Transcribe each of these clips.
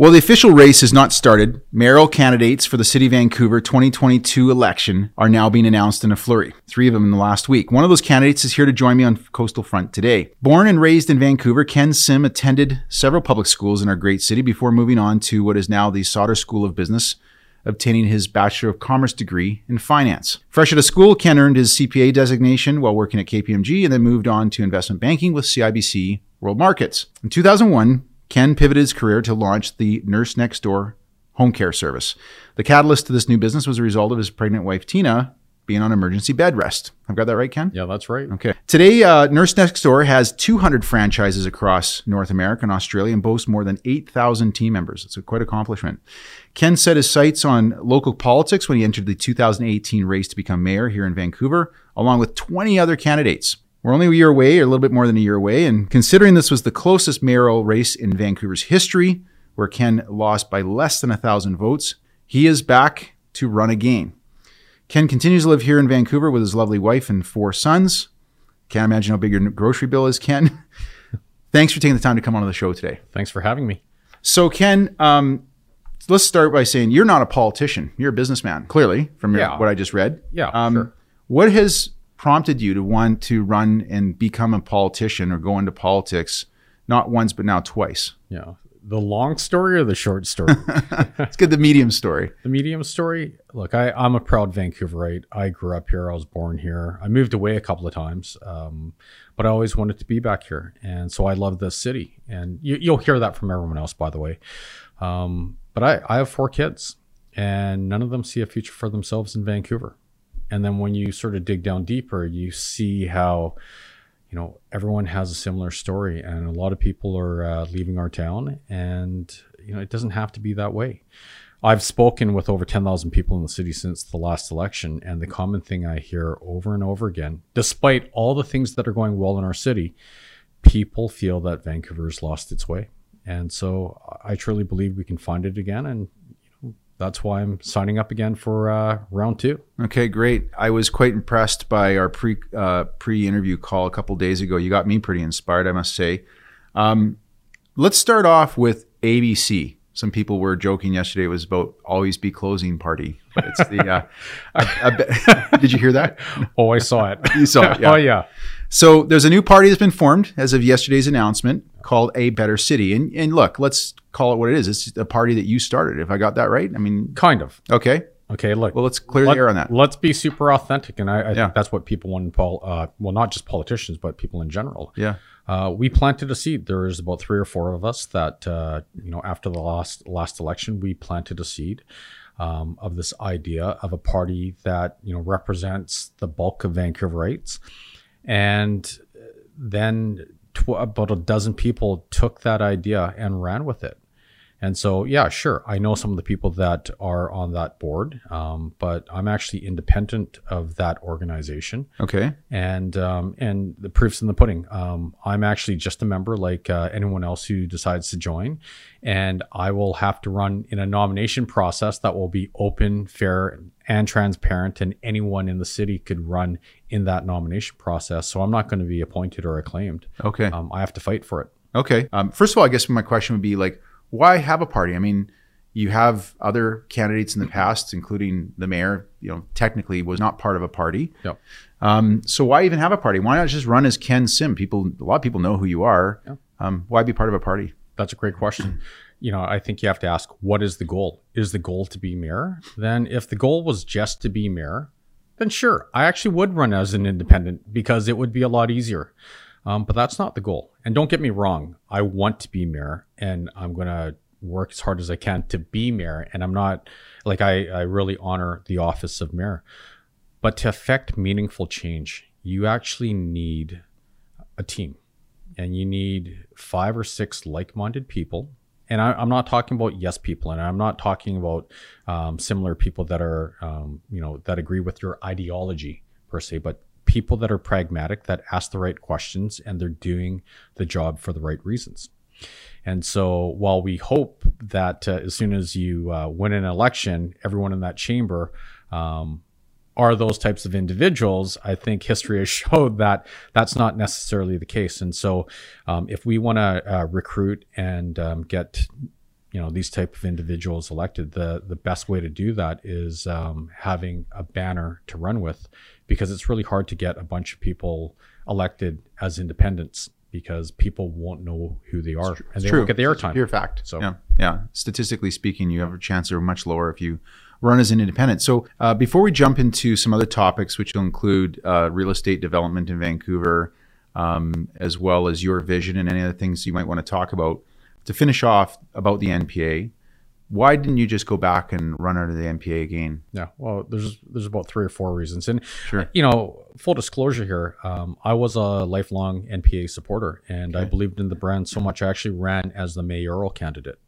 Well, the official race has not started. Mayoral candidates for the City of Vancouver 2022 election are now being announced in a flurry. Three of them in the last week. One of those candidates is here to join me on Coastal Front today. Born and raised in Vancouver, Ken Sim attended several public schools in our great city before moving on to what is now the Sauder School of Business, obtaining his Bachelor of Commerce degree in finance. Fresh out of school, Ken earned his CPA designation while working at KPMG and then moved on to investment banking with CIBC World Markets. In 2001, Ken pivoted his career to launch the Nurse Next Door home care service. The catalyst to this new business was a result of his pregnant wife, Tina, being on emergency bed rest. I've got that right, Ken? Yeah, that's right. Okay. Today, uh, Nurse Next Door has 200 franchises across North America and Australia and boasts more than 8,000 team members. It's a quite accomplishment. Ken set his sights on local politics when he entered the 2018 race to become mayor here in Vancouver, along with 20 other candidates. We're only a year away, or a little bit more than a year away, and considering this was the closest mayoral race in Vancouver's history, where Ken lost by less than a thousand votes, he is back to run again. Ken continues to live here in Vancouver with his lovely wife and four sons. Can't imagine how big your grocery bill is, Ken. Thanks for taking the time to come on the show today. Thanks for having me. So, Ken, um, let's start by saying you're not a politician. You're a businessman, clearly, from your, Yeah. what I just read. Yeah, Um, sure. What has prompted you to want to run and become a politician or go into politics, not once, but now twice? Yeah. The long story or the short story? Let's get the medium story. the medium story. Look, I, I'm a proud Vancouverite. I grew up here. I was born here. I moved away a couple of times, um, but I always wanted to be back here, and so I love this city. And you, you'll hear that from everyone else, by the way. Um, but I, I have four kids, and none of them see a future for themselves in Vancouver. And then when you sort of dig down deeper, you see how you know everyone has a similar story and a lot of people are uh, leaving our town and you know it doesn't have to be that way. I've spoken with over 10,000 people in the city since the last election and the common thing i hear over and over again despite all the things that are going well in our city people feel that vancouver's lost its way. And so i truly believe we can find it again and that's why i'm signing up again for uh, round two Okay, great. I was quite impressed by our pre uh, pre interview call a couple days ago. You got me pretty inspired, I must say. Um, let's start off with ABC. Some people were joking yesterday. It was about always be closing party, but it's the. Uh, I, I bet- did you hear that? oh i saw it You saw it, yeah. oh yeah So there's a new party that's been formed as of yesterday's announcement called A Better City. And and look, let's call it what it is. It's a party that you started. If I got that right, I mean, kind of okay. okay look Well, let's clear Let, the air on that. Let's be super authentic, and I, I Yeah. think that's what people want pol. Uh, well, not just politicians, but people in general. Yeah. Uh, we planted a seed. There is about three or four of us that uh, you know after the last last election, we planted a seed um, of this idea of a party that you know represents the bulk of Vancouverites, and then tw- about a dozen people took that idea and ran with it. And so, yeah, sure. I know some of the people that are on that board, um, but I'm actually independent of that organization. Okay. And um, and the proof's in the pudding. Um, I'm actually just a member, like uh, anyone else who decides to join, and I will have to run in a nomination process that will be open, fair, and transparent, and anyone in the city could run in that nomination process. So I'm not going to be appointed or acclaimed. Okay. Um, I have to fight for it. Okay. Um, first of all, I guess my question would be like, why have a party? I mean, you have other candidates in the past, including the mayor. You know, technically was not part of a party. Yep. Um, so why even have a party? Why not just run as Ken Sim? People, a lot of people know who you are. Yeah. Um, why be part of a party? That's a great question. You know, I think you have to ask, what is the goal? Is the goal to be mayor? Then, if the goal was just to be mayor, then sure, I actually would run as an independent because it would be a lot easier. Um, but that's not the goal. And don't get me wrong, I want to be mayor and I'm going to work as hard as I can to be mayor. And I'm not like, I, I really honor the office of mayor. But to affect meaningful change, you actually need a team and you need five or six like-minded people and I, i'm not talking about yes people and i'm not talking about um, similar people that are um, you know that agree with your ideology per se but people that are pragmatic that ask the right questions and they're doing the job for the right reasons. And so while we hope that uh, as soon as you uh, win an election everyone in that chamber um, are those types of individuals, I think history has showed that that's not necessarily the case. And so, um, if we want to uh, recruit and um, get you know these type of individuals elected, the the best way to do that is um, having a banner to run with, because it's really hard to get a bunch of people elected as independents because people won't know who they are and they True. won't get the airtime. Pure fact. So- yeah, yeah. Statistically speaking, you have a chance are much lower if you run as an independent. So uh, before we jump into some other topics, which will include uh, real estate development in Vancouver, um, as well as your vision and any other things you might want to talk about, to finish off about the NPA, why didn't you just go back and run under the NPA again? Yeah, well, there's there's about three or four reasons, and Sure. you know, full disclosure here, um, I was a lifelong NPA supporter, and I believed in the brand so much I actually ran as the mayoral candidate.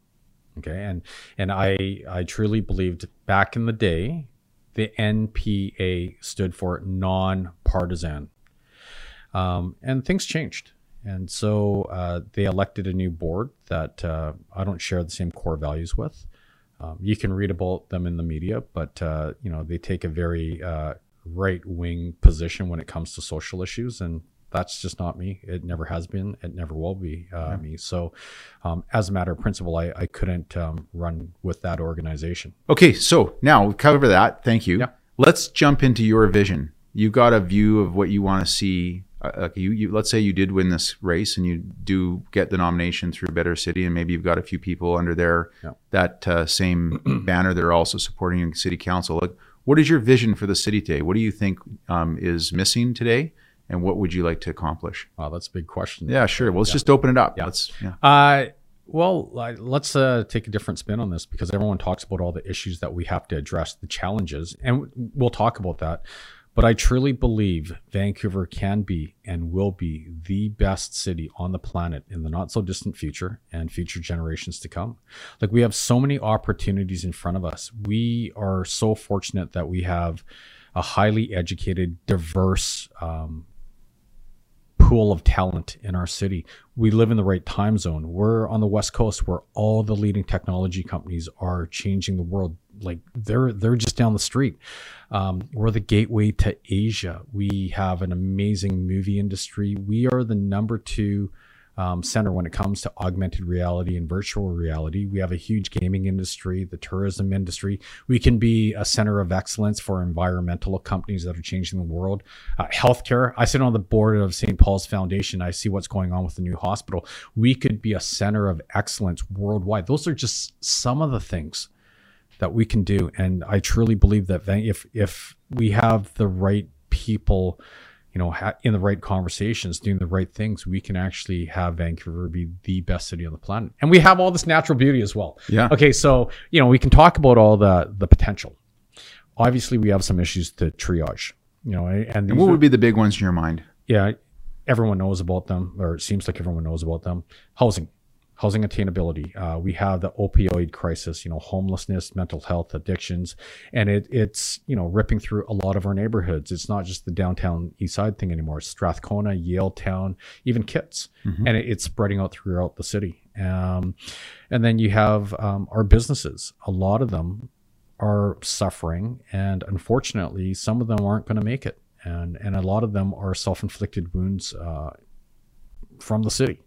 Okay, and and I I truly believed back in the day, the NPA stood for non-partisan, um, and things changed. And so uh, they elected a new board that uh, I don't share the same core values with. Um, you can read about them in the media, but uh, you know they take a very uh, right-wing position when it comes to social issues, and that's just not me. It never has been. It never will be uh, me. So, um, as a matter of principle, I, I couldn't um, run with that organization. Okay, so now we cover that. Thank you. Yeah. Let's jump into your vision. You got a view of what you want to see. Uh, you, you, let's say you did win this race and you do get the nomination through Better City, and maybe you've got a few people under there Yeah. that uh, same banner that are also supporting City Council. Like, what is your vision for the city today? What do you think um, is missing today, and what would you like to accomplish? Wow, that's a big question. Yeah, sure. Well, let's just open it up. Yeah. Let's. Yeah. Uh, well, let's uh, take a different spin on this because everyone talks about all the issues that we have to address, the challenges, and we'll talk about that. But I truly believe Vancouver can be and will be the best city on the planet in the not so distant future and future generations to come. Like, we have so many opportunities in front of us. We are so fortunate that we have a highly educated, diverse, um, pool of talent in our city. We live in the right time zone. We're on the west coast where all the leading technology companies are changing the world. Like they're they're just down the street. Um, we're the gateway to Asia. We have an amazing movie industry. We are the number two um, center when it comes to augmented reality and virtual reality. We have a huge gaming industry, the tourism industry. We can be a center of excellence for environmental companies that are changing the world. Uh, healthcare. I sit on the board of St. Paul's Foundation. I see what's going on with the new hospital. We could be a center of excellence worldwide. Those are just some of the things that we can do, and I truly believe that if if we have the right people you know, ha- in the right conversations, doing the right things, we can actually have Vancouver be the best city on the planet. And we have all this natural beauty as well. Yeah. Okay, so you know, we can talk about all the the potential. Obviously, we have some issues to triage. You know, and, And what are- would be the big ones in your mind? yeah, everyone knows about them, or it seems like everyone knows about them. Housing, housing attainability. Uh, we have the opioid crisis, you know, homelessness, mental health, addictions, and it, it's you know ripping through a lot of our neighborhoods. It's not just the downtown east side thing anymore. It's Strathcona, Yaletown, even Kits, and it, it's spreading out throughout the city. Um, and then you have um, our businesses. A lot of them are suffering, and unfortunately, some of them aren't going to make it, and and a lot of them are self-inflicted wounds uh, from the city,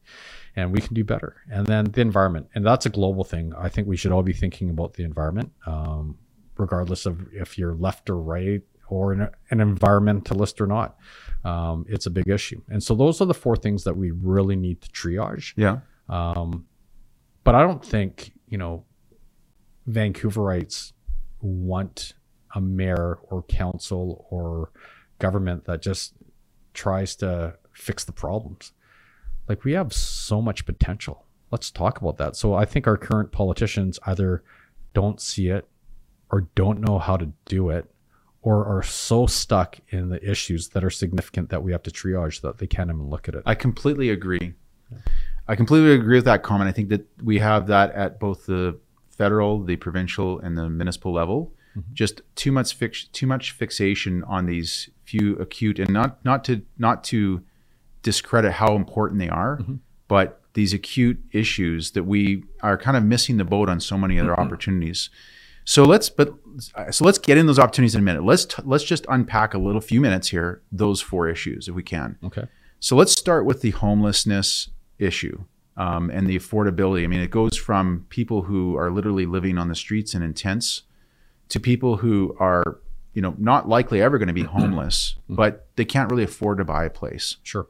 and we can do better. And then the environment, and that's a global thing. I think we should all be thinking about the environment, um, regardless of if you're left or right or an, an environmentalist or not. Um, it's a big issue, and so those are the four things that we really need to triage. Yeah. Um, but I don't think you know Vancouverites want a mayor or council or government that just tries to fix the problems. Like we have so much potential. Let's talk about that. So I think our current politicians either don't see it or don't know how to do it or are so stuck in the issues that are significant that we have to triage that they can't even look at it. I completely agree. I completely agree with that comment. I think that we have that at both the federal, the provincial, and the municipal level. Mm-hmm. Just too much fix, too much fixation on these few acute, and not not to not to discredit how important they are, mm-hmm. but these acute issues that we are kind of missing the boat on so many other mm-hmm. opportunities. So let's but so let's get in those opportunities in a minute. Let's t- let's just unpack a little few minutes here those four issues if we can. okay. So let's start with the homelessness issue. um, and the affordability. I mean, it goes from people who are literally living on the streets and in tents to people who are, you know, not likely ever going to be homeless, mm-hmm. but they can't really afford to buy a place. Sure.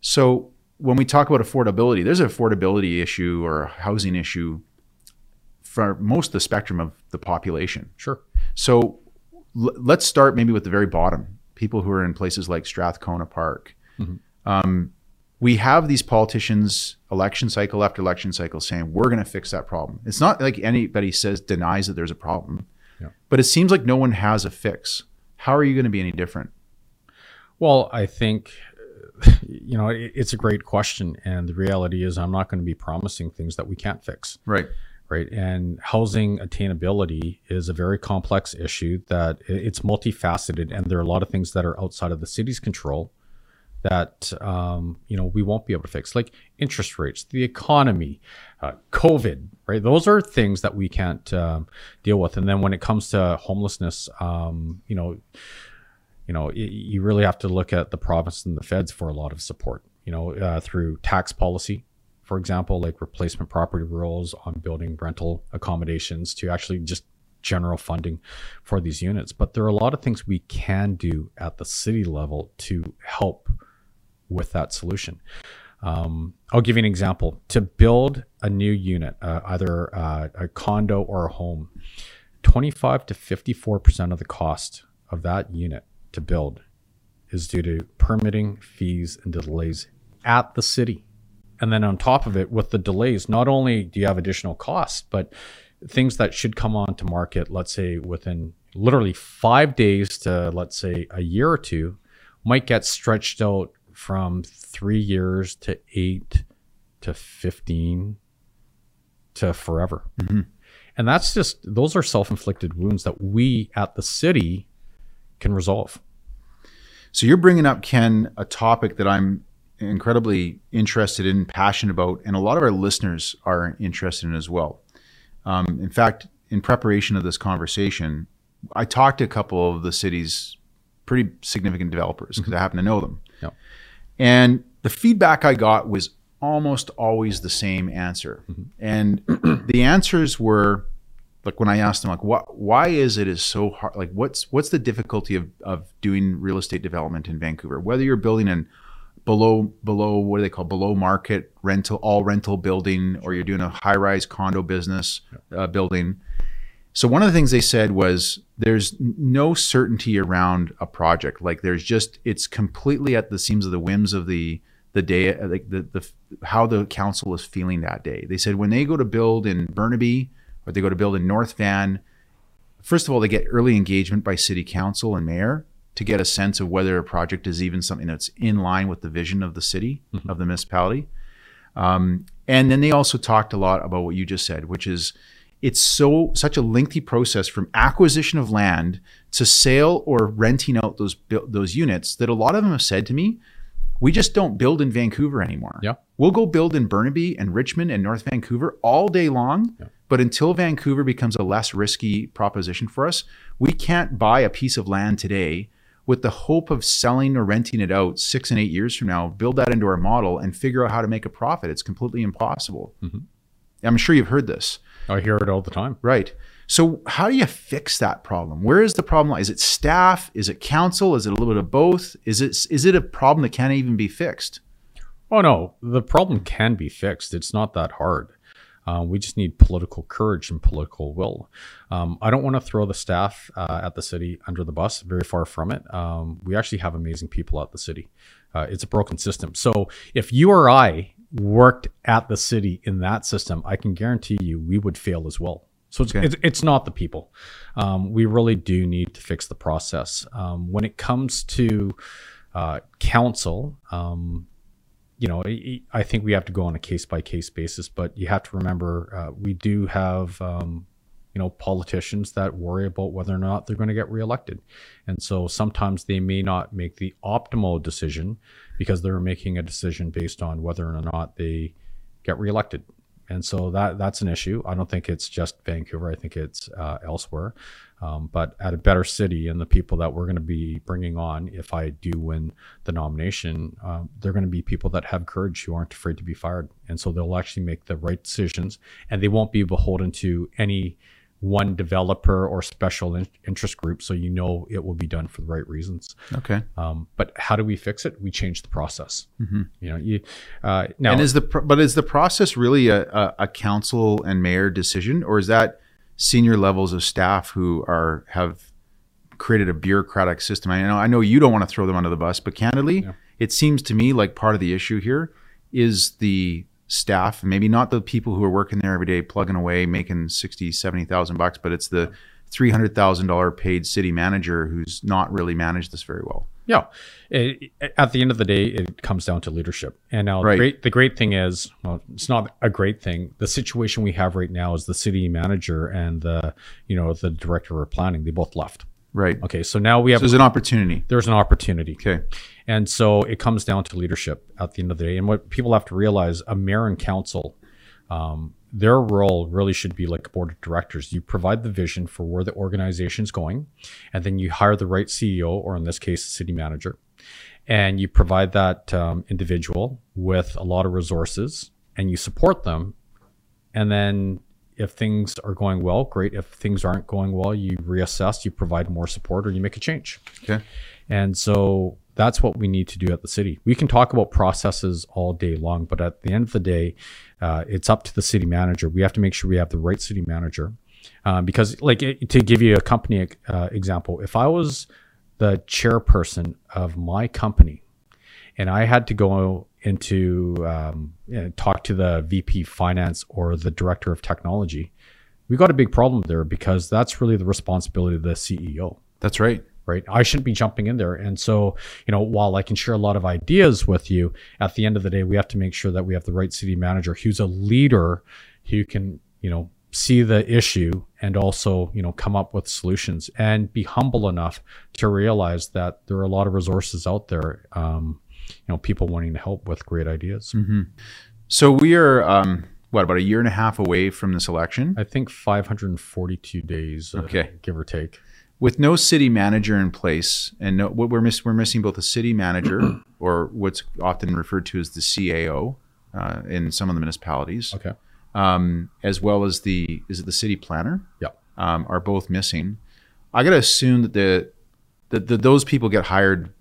So when we talk about affordability, there's an affordability issue or a housing issue for most of the spectrum of the population. Sure. So l- let's start maybe with the very bottom people who are in places like Strathcona Park. Um, we have these politicians election cycle after election cycle saying we're going to fix that problem. It's not like anybody says denies that there's a problem, Yeah. but it seems like no one has a fix. How are you going to be any different? Well, I think, you know, it, it's a great question. And the reality is, I'm not going to be promising things that we can't fix. Right. Right. And housing attainability is a very complex issue that it's multifaceted. And there are a lot of things that are outside of the city's control that, um, you know, we won't be able to fix, like interest rates, the economy, uh, COVID, right? Those are things that we can't um, deal with. And then when it comes to homelessness, um, you know, you know, y- you really have to look at the province and the feds for a lot of support, you know, uh, through tax policy, for example, like replacement property rules on building rental accommodations to actually just general funding for these units. But there are a lot of things we can do at the city level to help with that solution. Um, I'll give you an example. To build a new unit, uh, either uh, a condo or a home, 25 to 54% of the cost of that unit to build is due to permitting fees and delays at the city. And then on top of it, with the delays, not only do you have additional costs, but things that should come onto market, let's say within literally five days to let's say a year or two, might get stretched out from three years to eight to 15 to forever. Mm-hmm. And that's just, those are self inflicted wounds that we at the city can resolve. So you're bringing up Ken a topic that I'm incredibly interested in, passionate about, and a lot of our listeners are interested in as well. Um, in fact, in preparation of this conversation, I talked to a couple of the city's pretty significant developers because I happen to know them. Yep. And the feedback I got was almost always the same answer. And the answers were like when I asked them like what why is it is so hard like what's what's the difficulty of, of doing real estate development in Vancouver? Whether you're building in below below what do they call below market rental all rental building or you're doing a high rise condo business uh, building. So one of the things they said was there's no certainty around a project. Like there's just it's completely at the seams of the whims of the the day uh, like the, the how the council is feeling that day. They said when they go to build in Burnaby or they go to build in North Van, first of all they get early engagement by city council and mayor to get a sense of whether a project is even something that's in line with the vision of the city of the municipality. Um, and then they also talked a lot about what you just said, which is it's so such a lengthy process from acquisition of land to sale or renting out those those units that a lot of them have said to me, we just don't build in Vancouver anymore. Yeah. We'll go build in Burnaby and Richmond and North Vancouver all day long. Yeah. But until Vancouver becomes a less risky proposition for us, we can't buy a piece of land today with the hope of selling or renting it out six and eight years from now, build that into our model and figure out how to make a profit. It's completely impossible. Mhm. I'm sure you've heard this. I hear it all the time. Right. So how do you fix that problem? Where is the problem? Is it staff? Is it council? Is it a little bit of both? Is it is it a problem that can't even be fixed? Oh no, the problem can be fixed. It's not that hard. Uh, we just need political courage and political will. Um, I don't want to throw the staff uh, at the city under the bus. Very far from it. Um, we actually have amazing people at the city. Uh, it's a broken system. So if you or I worked at the city in that system, I can guarantee you we would fail as well. So it's, Okay. it's, it's not the people. Um, we really do need to fix the process. Um, when it comes to uh, council, um, you know, I- think we have to go on a case by case basis, but you have to remember uh, we do have, um, you know, politicians that worry about whether or not they're going to get reelected. And so sometimes they may not make the optimal decision because they're making a decision based on whether or not they get reelected. and so that that's an issue. I don't think it's just Vancouver. I think it's uh, elsewhere. Um, but at a better city, and the people that we're going to be bringing on, if I do win the nomination, um, they're going to be people that have courage, who aren't afraid to be fired, and so they'll actually make the right decisions, and they won't be beholden to any one developer or special in- interest group. So you know it will be done for the right reasons. Okay. Um, but how do we fix it? We change the process. You know, you uh, now and is the pro- but is the process really a, a, a council and mayor decision, or is that senior levels of staff who are have created a bureaucratic system? I know I know you don't want to throw them under the bus, but candidly, it seems to me like part of the issue here is the staff, maybe not the people who are working there every day plugging away making 60, 70,000 bucks, but it's the $300,000 paid city manager who's not really managed this very well. Yeah. It, at the end of the day, it comes down to leadership. And now, Right. the, great, the great thing is, well, it's not a great thing. The situation we have right now is the city manager and the, you know, the director of planning. They both left. Right. Okay, so now we have So there's an opportunity. there's an opportunity. Okay. And so it comes down to leadership at the end of the day. And what people have to realize, a mayor and council, um, their role really should be like a board of directors. You provide the vision for where the organization's going, and then you hire the right CEO, or in this case, the city manager, and you provide that um, individual with a lot of resources, and you support them. And then if things are going well, great. If things aren't going well, you reassess, you provide more support, or you make a change. Okay. And so that's what we need to do at the city. We can talk about processes all day long, but at the end of the day, uh, it's up to the city manager. We have to make sure we have the right city manager. Uh, because, like, it, to give you a company uh, example, if I was the chairperson of my company and I had to go into um, you know, talk to the VP finance or the director of technology, we got a big problem there because that's really the responsibility of the CEO That's right. Right? I shouldn't be jumping in there. And so, you know, while I can share a lot of ideas with you, at the end of the day, we have to make sure that we have the right city manager who's a leader who can, you know, see the issue and also, you know, come up with solutions and be humble enough to realize that there are a lot of resources out there, um, you know, people wanting to help with great ideas. So we are um, what about a year and a half away from this election? I think 542 days, uh, Okay. give or take. With no city manager in place, and no, what we're miss, we're missing both a city manager or what's often referred to as the CAO uh, in some of the municipalities, Okay. um, as well as the is it the city planner? Yeah. um, are both missing. I got to assume that the that the, those people get hired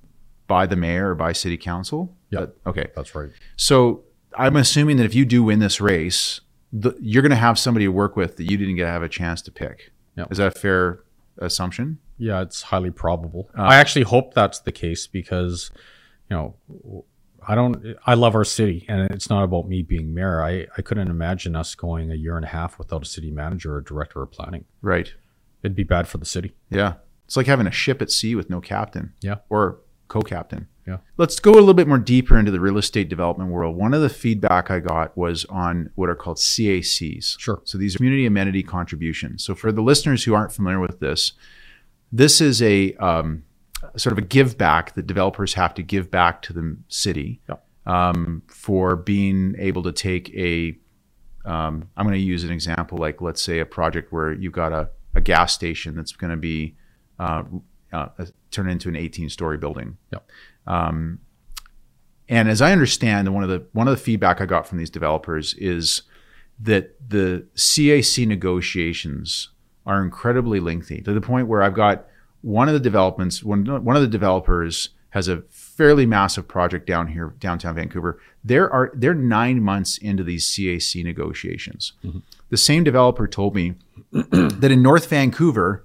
by the mayor or by city council. Yeah. Okay. That's right. So I'm assuming that if you do win this race, the, you're going to have somebody to work with that you didn't get to have a chance to pick. Yeah. Is that a fair assumption? Yeah, it's highly probable. Ah. I actually hope that's the case because, you know, I don't. I love our city, and it's not about me being mayor. I I couldn't imagine us going a year and a half without a city manager or director of planning. Right. It'd be bad for the city. Yeah. It's like having a ship at sea with no captain. Yeah. Or co-captain. Yeah. Let's go a little bit more deeper into the real estate development world. One of the feedback I got was on what are called CACs. Sure. So these are community amenity contributions. So for the listeners who aren't familiar with this, this is a um, sort of a give back that developers have to give back to the city Yeah. um, for being able to take a. Um, I'm going to use an example like let's say a project where you've got a, a gas station that's going to be uh, uh, turned into an 18 story building. Yeah. Um, and as I understand, one of the one of the feedback I got from these developers is that the CAC negotiations are incredibly lengthy to the point where I've got one of the developments one one of the developers has a fairly massive project down here downtown Vancouver. There are they're nine months into these CAC negotiations. The same developer told me that in North Vancouver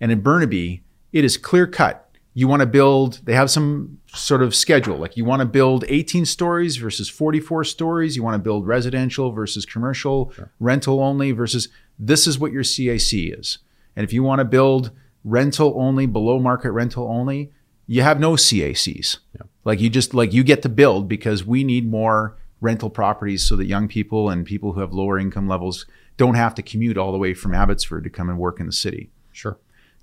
and in Burnaby, it is clear cut. You want to build, they have some sort of schedule. Like you want to build 18 stories versus 44 stories. You want to build residential versus commercial, rental only versus this is what your CAC is. And if you want to build rental only, below market rental only, you have no CACs. Like you just like you get to build because we need more rental properties so that young people and people who have lower income levels don't have to commute all the way from Abbotsford to come and work in the city. Sure.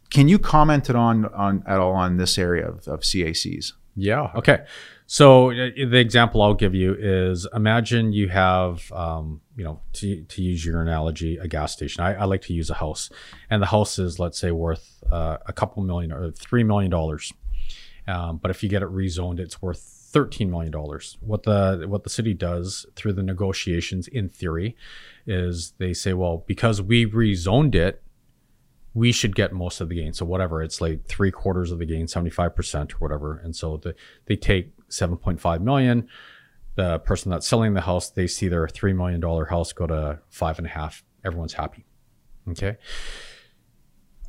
Can you comment it on on at all on this area of, of CACs? Yeah. Okay. So uh, the example I'll give you is imagine you have, um, you know, to, to use your analogy, a gas station. I, I like to use a house, and the house is let's say worth uh, a couple million or three million dollars. Um, but if you get it rezoned, it's worth thirteen million dollars. What the what the city does through the negotiations, in theory, is they say, well, because we rezoned it, we should get most of the gain. So whatever, it's like three quarters of the gain, 75% or whatever. And so the, they take 7.5 million. The person that's selling the house, they see their $3 million house go to five and a half. Everyone's happy. Okay.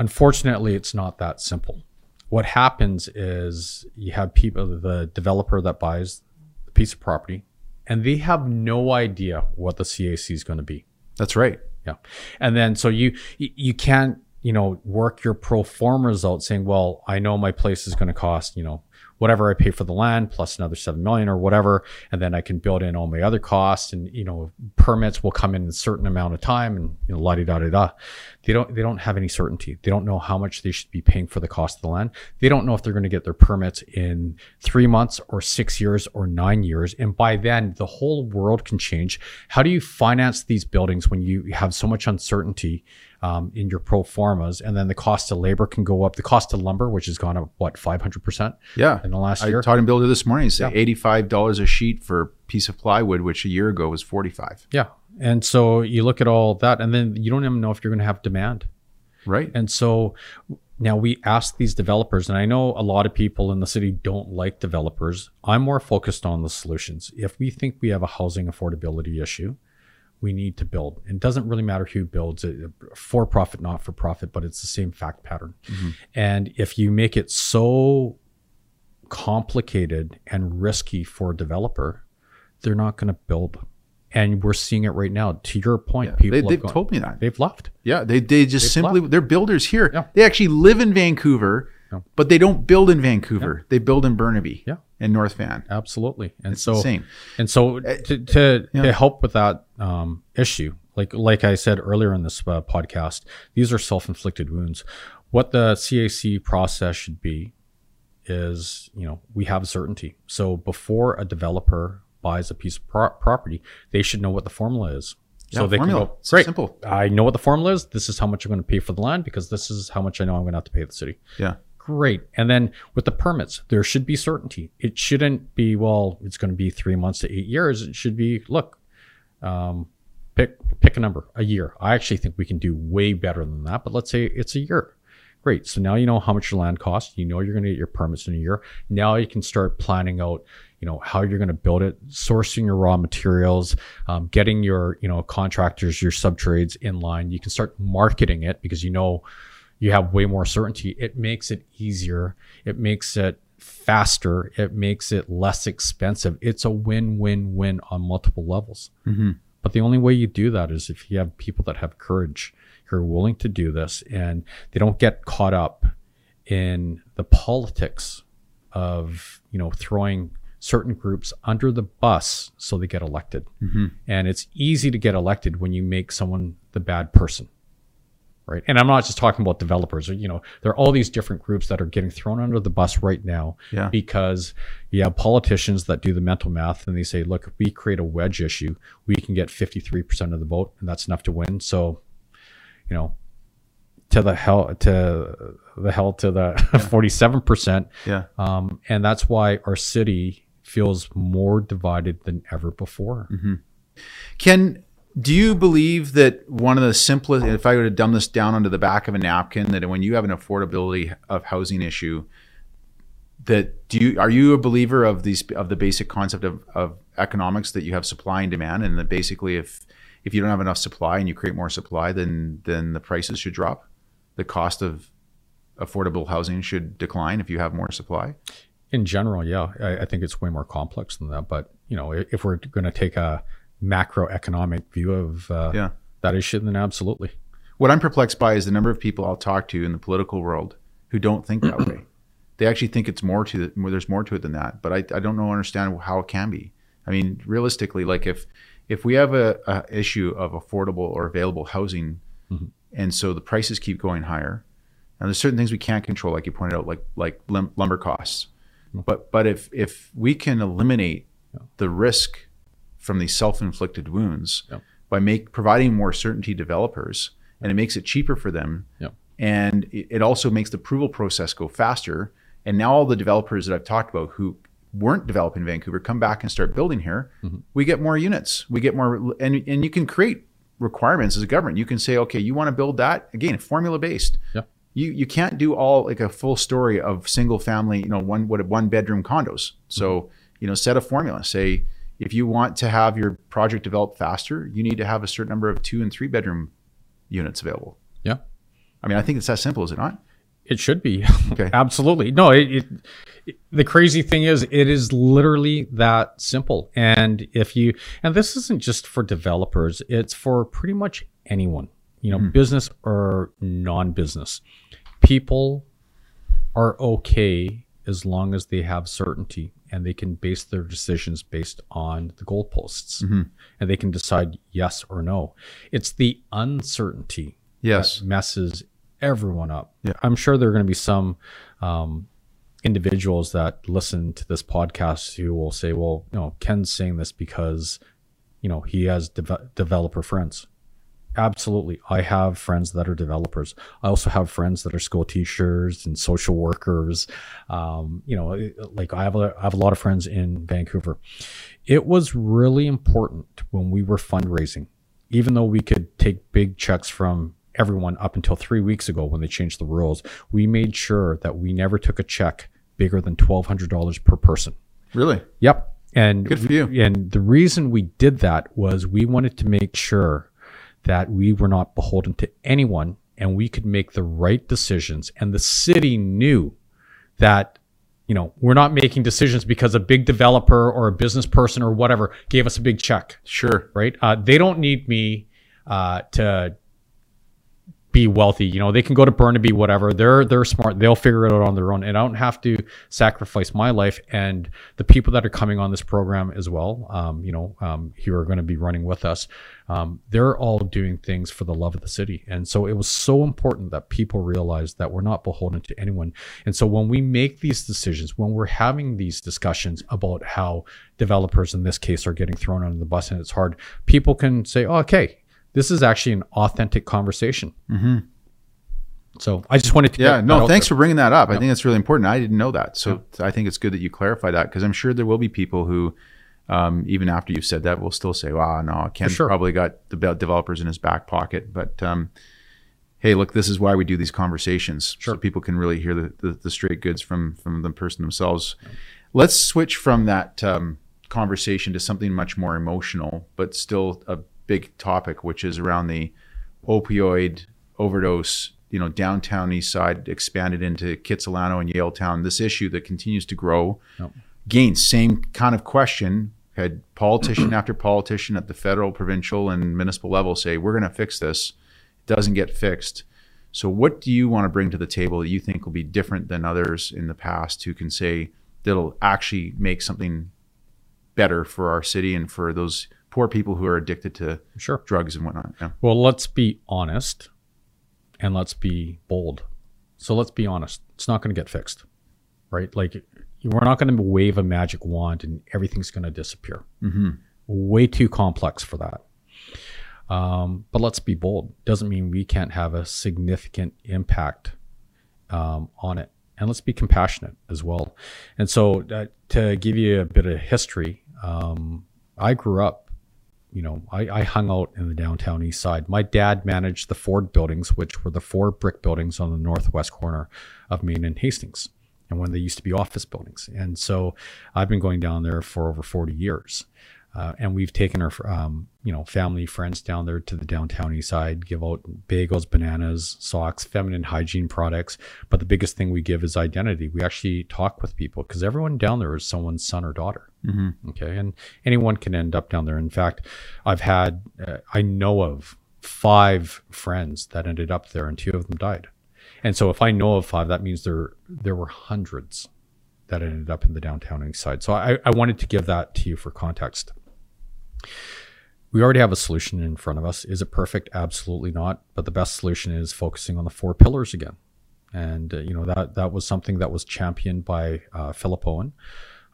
Unfortunately, it's not that simple. What happens is you have people, the developer that buys the piece of property, and they have no idea what the CAC is going to be. That's right. Yeah. And then so you you can't you know, work your pro formas out saying, well, I know my place is going to cost, you know, whatever I pay for the land plus another 7 million or whatever. And then I can build in all my other costs and, you know, permits will come in a certain amount of time and, you know, la di da da da. They don't, they don't have any certainty. They don't know how much they should be paying for the cost of the land. They don't know if they're going to get their permits in three months or six years or nine years. And by then the whole world can change. How do you finance these buildings when you have so much uncertainty? Um, in your pro formas, and then the cost of labor can go up. The cost of lumber, which has gone up what five hundred percent, yeah, in the last I year. I talked to a builder this morning. He Yeah. eighty five dollars a sheet for a piece of plywood, which a year ago was forty five. yeah, and so you look at all that, and then you don't even know if you're going to have demand. Right. And so now we ask these developers, and I know a lot of people in the city don't like developers. I'm more focused on the solutions. If we think we have a housing affordability issue, we need to build. It doesn't really matter who builds it, for profit, not for profit, but it's the same fact pattern. Mm-hmm. And if you make it so complicated and risky for a developer, they're not going to build. And we're seeing it right now. To your point, Yeah, people they, have they've gone- told me that. they've left. Yeah, they they just They've simply left. they're builders here. Yeah. They actually live in Vancouver, Yeah. but they don't build in Vancouver. They build in Burnaby. Yeah. And North Van. Absolutely. And It's so insane. And so to to, yeah. to help with that um, issue, like like I said earlier in this uh, podcast, these are self-inflicted wounds. What the CAC process should be is, you know, we have certainty. So before a developer buys a piece of pro- property, they should know what the formula is. Yeah, so they formula. can go, It's great. simple. I know what the formula is. This is how much I'm going to pay for the land because this is how much I know I'm going to have to pay the city. Yeah. Great. And then with the permits, there should be certainty. It shouldn't be, well, it's going to be three months to eight years. It should be, look, um, pick pick a number, a year. I actually think we can do way better than that, but let's say it's a year. Great. So now you know how much your land costs. You know you're going to get your permits in a year. Now you can start planning out, you know, how you're going to build it, sourcing your raw materials, um, getting your, you know, contractors, your sub trades in line. You can start marketing it because you know you have way more certainty. It makes it easier. It makes it faster. It makes it less expensive. It's a win win win on multiple levels. Mm-hmm. But the only way you do that is if you have people that have courage, who are willing to do this, and they don't get caught up in the politics of you know throwing certain groups under the bus so they get elected. Mm-hmm. And it's easy to get elected when you make someone the bad person. Right. And I'm not just talking about developers. You know, there are all these different groups that are getting thrown under the bus right now Yeah. because you have politicians that do the mental math and they say, look, if we create a wedge issue, we can get 53% of the vote and that's enough to win. So, you know, to the hell, to the hell to the 47%. Yeah. Um, and that's why our city feels more divided than ever before. Ken, do you believe that one of the simplest, if I were to dumb this down onto the back of a napkin, that when you have an affordability of housing issue, that do you are you a believer of these of the basic concept of, of economics that you have supply and demand, and that basically if if you don't have enough supply and you create more supply, then then the prices should drop, the cost of affordable housing should decline if you have more supply. In general, yeah, I, I think it's way more complex than that. But you know, if we're going to take a macroeconomic view of uh, Yeah. that issue, then absolutely. What I'm perplexed by is the number of people I'll talk to in the political world who don't think that way. They actually think it's more to it. There's more to it than that. But I, I don't know understand how it can be. I mean, realistically, like if if we have a, a issue of affordable or available housing, Mhm. and so the prices keep going higher, and there's certain things we can't control, like you pointed out, like like lumber costs. But but if if we can eliminate the risk from these self-inflicted wounds Yeah. by make providing more certainty to developers, and it makes it cheaper for them, Yeah. and it, also makes the approval process go faster. And now all the developers that I've talked about who weren't developing Vancouver come back and start building here. Mm-hmm. We get more units. We get more, and and you can create requirements as a government. You can say, okay, you want to build that again, formula based. Yeah. You you can't do all like a full story of single family, you know, one what one bedroom condos. So you know, set a formula. Say if you want to have your project developed faster, you need to have a certain number of two and three bedroom units available. Yeah. I mean, I think it's that simple, is it not? It should be. Okay. Absolutely. No, it, it, it- the crazy thing is it is literally that simple. And if you and this isn't just for developers, it's for pretty much anyone, you know, hmm. business or non-business. People are okay as long as they have certainty and they can base their decisions based on the goalposts and they can decide yes or no. It's the uncertainty Yes. that messes everyone up. Yeah. I'm sure there are going to be some um, individuals that listen to this podcast who will say, "Well, you know, Ken's saying this because you know he has deve- developer friends." Absolutely, I have friends that are developers. I also have friends that are school teachers and social workers. Um, you know, like I have a, I have a lot of friends in Vancouver. It was really important when we were fundraising, even though we could take big checks from everyone up until three weeks ago when they changed the rules. We made sure that we never took a check bigger than twelve hundred dollars per person. Really? Yep. And Good for you. And the reason we did that was we wanted to make sure that we were not beholden to anyone and we could make the right decisions. And the city knew that, you know, we're not making decisions because a big developer or a business person or whatever gave us a big check, Sure. right? Uh, they don't need me uh, to be wealthy. You know, they can go to Burnaby, whatever. They're they're smart. They'll figure it out on their own, and I don't have to sacrifice my life and the people that are coming on this program as well. Um, you know, um, who are going to be running with us. Um, they're all doing things for the love of the city, and so it was so important that people realize that we're not beholden to anyone. And so when we make these decisions, when we're having these discussions about how developers in this case are getting thrown under the bus and it's hard, people can say, oh, "Okay." This is actually an authentic conversation. So I just wanted to. Yeah, no, thanks for bringing that up. I think that's really important. I didn't know that. So I think it's good that you clarify that because I'm sure there will be people who, um, even after you've said that, will still say, wow, no, Ken sure. probably got the developers in his back pocket. But um, hey, look, this is why we do these conversations so people can really hear the, the, the straight goods from, from the person themselves. Let's switch from that um, conversation to something much more emotional, but still a big topic, which is around the opioid overdose. You know, downtown east side expanded into Kitsilano and Yaletown. This issue that continues to grow. Yep. Again, same kind of question. Had politician after politician at the federal, provincial, and municipal level say, "We're going to fix this." It doesn't get fixed. So, what do you want to bring to the table that you think will be different than others in the past who can say that'll actually make something better for our city and for those poor people who are addicted to Sure. drugs and whatnot? Yeah. Well, let's be honest and let's be bold. So let's be honest. It's not going to get fixed, right? Like, we're not going to wave a magic wand and everything's going to disappear. Mm-hmm. Way too complex for that. Um, but let's be bold. Doesn't mean we can't have a significant impact um, on it. And let's be compassionate as well. And so, uh, to give you a bit of history, um, I grew up you know, I, I hung out in the downtown east side. My dad managed the Ford buildings, which were the four brick buildings on the northwest corner of Main and Hastings, and when they used to be office buildings. And so I've been going down there for over 40 years. Uh, and we've taken our, um, you know, family friends down there to the downtown east side, give out bagels, bananas, socks, feminine hygiene products. But the biggest thing we give is identity. We actually talk with people because everyone down there is someone's son or daughter. Mm-hmm. Okay. And anyone can end up down there. In fact, I've had, uh, I know of five friends that ended up there and two of them died. And so if I know of five, that means there, there were hundreds that ended up in the downtown east side. So I, I wanted to give that to you for context. We already have a solution in front of us. Is it perfect? Absolutely not. But the best solution is focusing on the four pillars again. and uh, you know that that was something that was championed by uh, Philip Owen,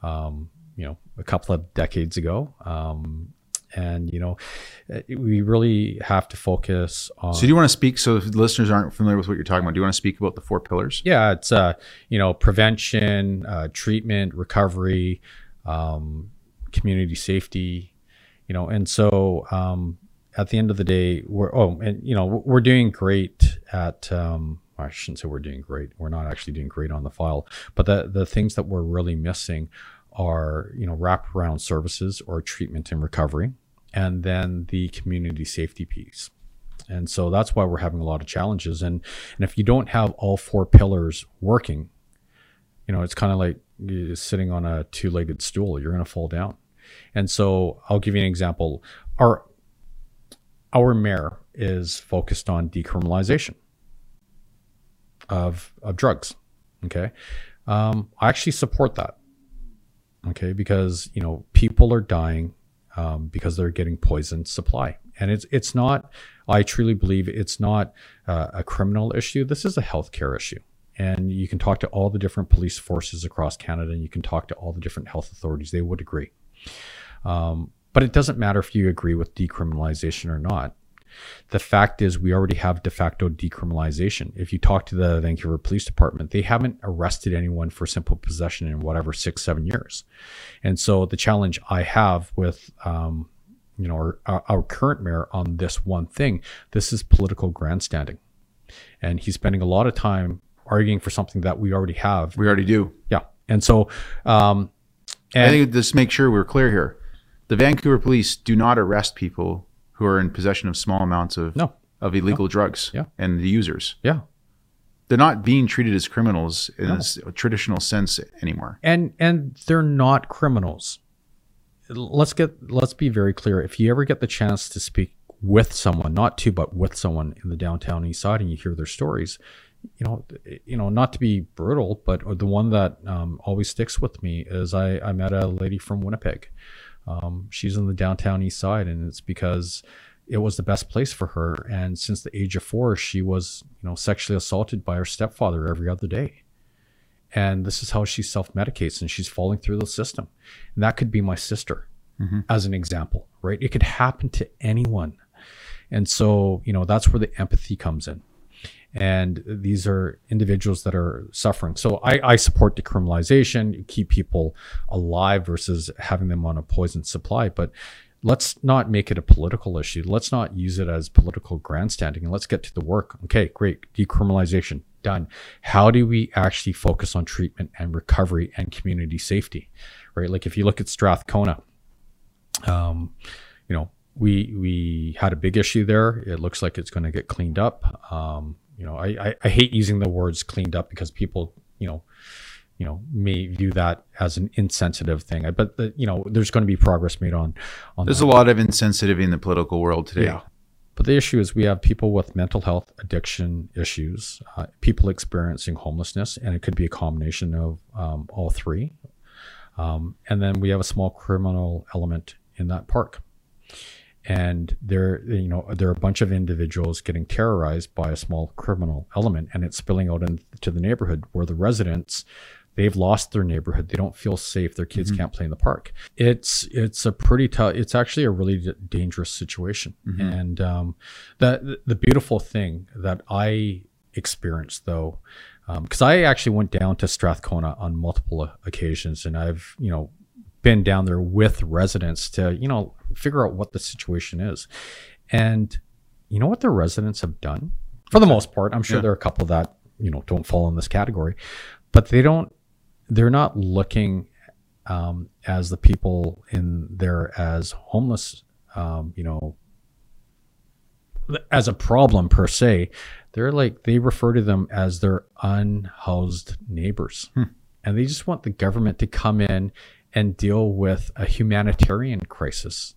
um, you know, a couple of decades ago. Um, and you know, uh, we really have to focus on. So, do you want to speak? So, if listeners aren't familiar with what you're talking about, do you want to speak about the four pillars? Yeah, it's uh, you know, prevention, uh, treatment, recovery, um, community safety, you know, and so um, at the end of the day, we're oh, and you know, we're doing great at. Um, I shouldn't say we're doing great. We're not actually doing great on the file, but the the things that we're really missing are you know wraparound services or treatment and recovery and then the community safety piece. And so that's why we're having a lot of challenges. And and if you don't have all four pillars working, you know, it's kind of like sitting on a two-legged stool. You're going to fall down. And so I'll give you an example. Our our mayor is focused on decriminalization of of drugs. Okay, um, I actually support that. Okay, because you know people are dying um, because they're getting poisoned supply. And it's it's not. I truly believe it's not uh, a criminal issue. This is a healthcare issue. And you can talk to all the different police forces across Canada, and you can talk to all the different health authorities. They would agree. Um, but it doesn't matter if you agree with decriminalization or not. The fact is, we already have de facto decriminalization. If you talk to the Vancouver Police Department, they haven't arrested anyone for simple possession in whatever six, seven years. And so the challenge I have with, um, you know, our, our current mayor on this one thing, this is political grandstanding, and he's spending a lot of time arguing for something that we already have. We already do. Yeah, and so, um, and I think just make sure we're clear here. The Vancouver Police do not arrest people who are in possession of small amounts of no. of illegal no. drugs yeah. and the users. Yeah. They're not being treated as criminals in no. a traditional sense anymore. And and they're not criminals. Let's get let's be very clear. If you ever get the chance to speak with someone, not to but with someone in the downtown east side and you hear their stories, you know, you know, not to be brutal, but the one that um, always sticks with me is I, I met a lady from Winnipeg um, she's in the downtown east side, and it's because it was the best place for her. And since the age of four, she was, you know, sexually assaulted by her stepfather every other day. And this is how she self medicates, and she's falling through the system. And that could be my sister, mm-hmm. as an example, right? It could happen to anyone. And so, you know, that's where the empathy comes in and these are individuals that are suffering. So I, I, support decriminalization, keep people alive versus having them on a poison supply. But let's not make it a political issue. Let's not use it as political grandstanding. And let's get to the work. Okay, great. Decriminalization done. How do we actually focus on treatment and recovery and community safety? Right? Like if you look at Strathcona, um, you know, we we had a big issue there. It looks like it's going to get cleaned up. Um, you know, I, I, I hate using the words cleaned up because people, you know, you know, may view that as an insensitive thing. But the, you know, there's going to be progress made on. on there's that. a lot of insensitivity in the political world today. Yeah. But the issue is we have people with mental health addiction issues, uh, people experiencing homelessness, and it could be a combination of um, all three. Um, and then we have a small criminal element in that park and there you know there are a bunch of individuals getting terrorized by a small criminal element and it's spilling out into the neighborhood where the residents they've lost their neighborhood they don't feel safe their kids mm-hmm. can't play in the park it's it's a pretty tough it's actually a really d- dangerous situation mm-hmm. and um, the the beautiful thing that i experienced though because um, i actually went down to strathcona on multiple occasions and i've you know been down there with residents to, you know, figure out what the situation is. And you know what the residents have done? For the most part, I'm sure yeah. there are a couple that, you know, don't fall in this category, but they don't, they're not looking um, as the people in there as homeless, um, you know, as a problem per se. They're like, they refer to them as their unhoused neighbors. Hmm. And they just want the government to come in and deal with a humanitarian crisis.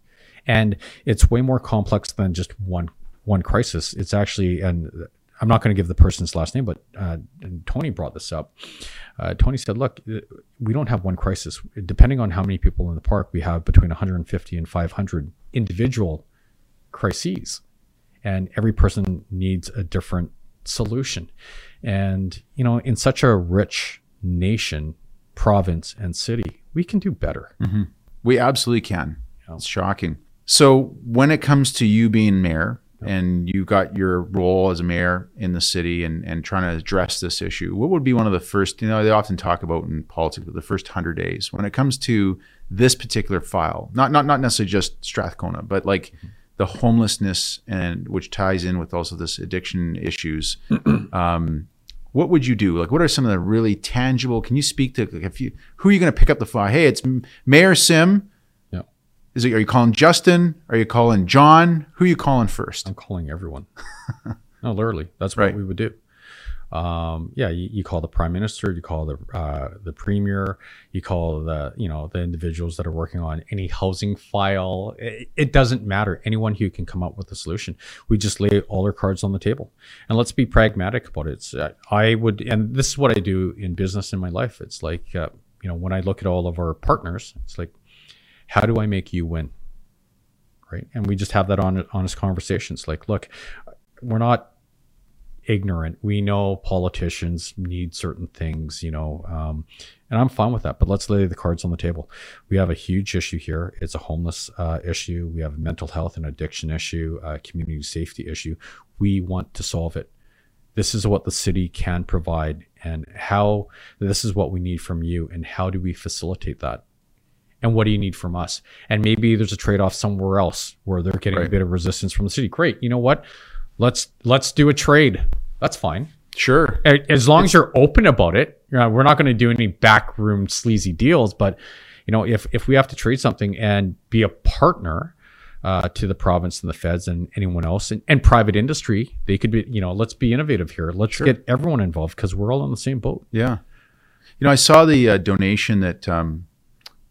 And it's way more complex than just one one crisis. It's actually, and I'm not going to give the person's last name, but uh, Tony brought this up. Uh, Tony said, "Look, we don't have one crisis. Depending on how many people in the park, we have between 150 and 500 individual crises, and every person needs a different solution. And, you know, in such a rich nation, province, and city, we can do better. We absolutely can. Yeah. It's shocking. So when it comes to you being mayor and you got your role as a mayor in the city and, and trying to address this issue, what would be one of the first, you know, they often talk about in politics, the first hundred days when it comes to this particular file, not, not, not necessarily just Strathcona, but like the homelessness and which ties in with also this addiction issues. um, what would you do? Like, what are some of the really tangible? Can you speak to like, if you who are you going to pick up the phone? Hey, it's Mayor Sim. Yeah. Is it? Are you calling Justin? Are you calling John? Who are you calling first? I'm calling everyone. no, literally, that's Right. what we would do. Um, yeah, you, you call the prime minister, you call the uh, the premier, you call the you know the individuals that are working on any housing file. It, it doesn't matter. Anyone who can come up with a solution. We just lay all our cards on the table, and let's be pragmatic about it. Uh, I would, and this is what I do in business in my life. It's like uh, you know when I look at all of our partners, it's like, how do I make you win? right? And we just have that on honest conversations. Like, look, we're not ignorant. We know politicians need certain things, you know, um, and I'm fine with that. But let's lay the cards on the table. We have a huge issue here. It's a homeless uh, issue. We have a mental health and addiction issue, a community safety issue. We want to solve it. This is what the city can provide, and how this is what we need from you, and how do we facilitate that? and what do you need from us? And maybe there's a trade-off somewhere else where they're getting a bit of resistance from the city. Great, you know what? Let's let's do a trade. That's fine. Sure. As long as you're open about it, you know, we're not going to do any backroom sleazy deals. But you know, if if we have to trade something and be a partner uh, to the province and the feds and anyone else and, and private industry, they could be. You know, let's be innovative here. Let's get everyone involved because we're all on the same boat. Yeah. You know, I saw the uh, donation that um,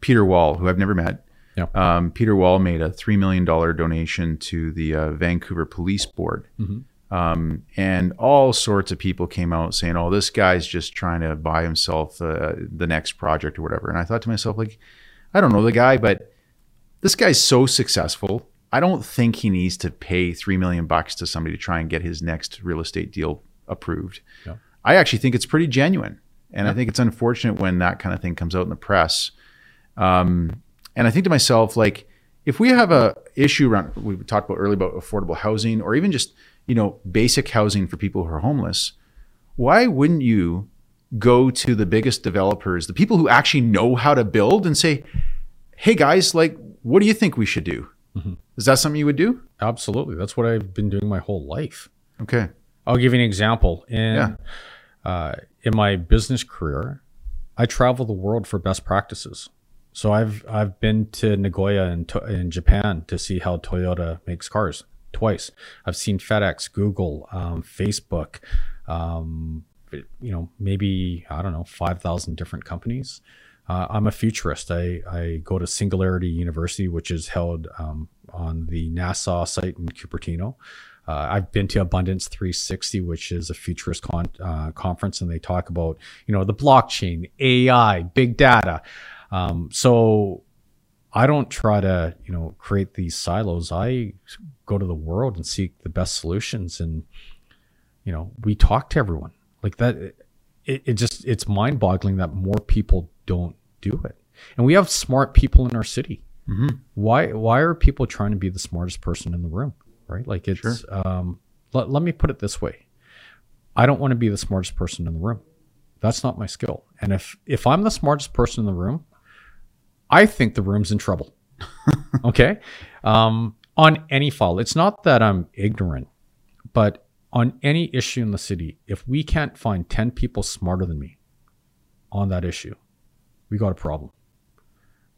Peter Wall, who I've never met, Yeah. um, Peter Wall made a $3 million donation to the uh, Vancouver Police Board. Um, and all sorts of people came out saying, oh, this guy's just trying to buy himself uh, the next project or whatever. And I thought to myself, like, I don't know the guy, but this guy's so successful. I don't think he needs to pay three million bucks to somebody to try and get his next real estate deal approved. Yeah. I actually think it's pretty genuine, and I think it's unfortunate when that kind of thing comes out in the press. Um, and I think to myself, like, if we have a issue around, we talked about earlier about affordable housing, or even just you know basic housing for people who are homeless, why wouldn't you go to the biggest developers, the people who actually know how to build, and say, "Hey guys, like, what do you think we should do?" Is that something you would do? Absolutely, that's what I've been doing my whole life. Okay. I'll give you an example. In Yeah. uh, in my business career, I travel the world for best practices. So I've I've been to Nagoya in, in Japan to see how Toyota makes cars twice. I've seen FedEx, Google, um, Facebook, um, you know, maybe I don't know, five thousand different companies. Uh, I'm a futurist. I, I go to Singularity University, which is held um, on the NASA site in Cupertino. Uh, I've been to Abundance 360, which is a futurist con- uh, conference, and they talk about you know the blockchain, AI, big data. Um, so I don't try to you know create these silos. I go to the world and seek the best solutions, and you know we talk to everyone like that. It, it just it's mind boggling that more people don't do it, and we have smart people in our city. Why why are people trying to be the smartest person in the room? Right? Like it's um let, let me put it this way. I don't want to be the smartest person in the room. That's not my skill. And if if I'm the smartest person in the room, I think the room's in trouble. okay? Um on any file. It's not that I'm ignorant, but on any issue in the city, if we can't find 10 people smarter than me on that issue, we got a problem.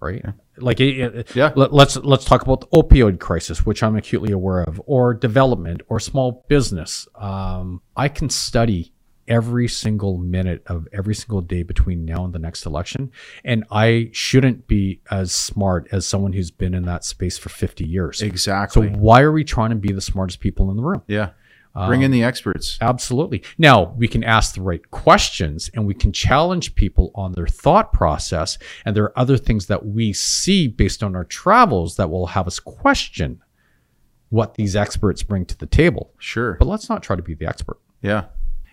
Right? Like it, it- Yeah. let, let's let's talk about the opioid crisis, which I'm acutely aware of, or development, or small business. Um, I can study every single minute of every single day between now and the next election, and I shouldn't be as smart as someone who's been in that space for 50 years. Exactly. So why are we trying to be the smartest people in the room? yeah. Um, bring in the experts. Absolutely. Now, we can ask the right questions and we can challenge people on their thought process. And there are other things that we see based on our travels that will have us question what these experts bring to the table. Sure. But let's not try to be the expert. Yeah.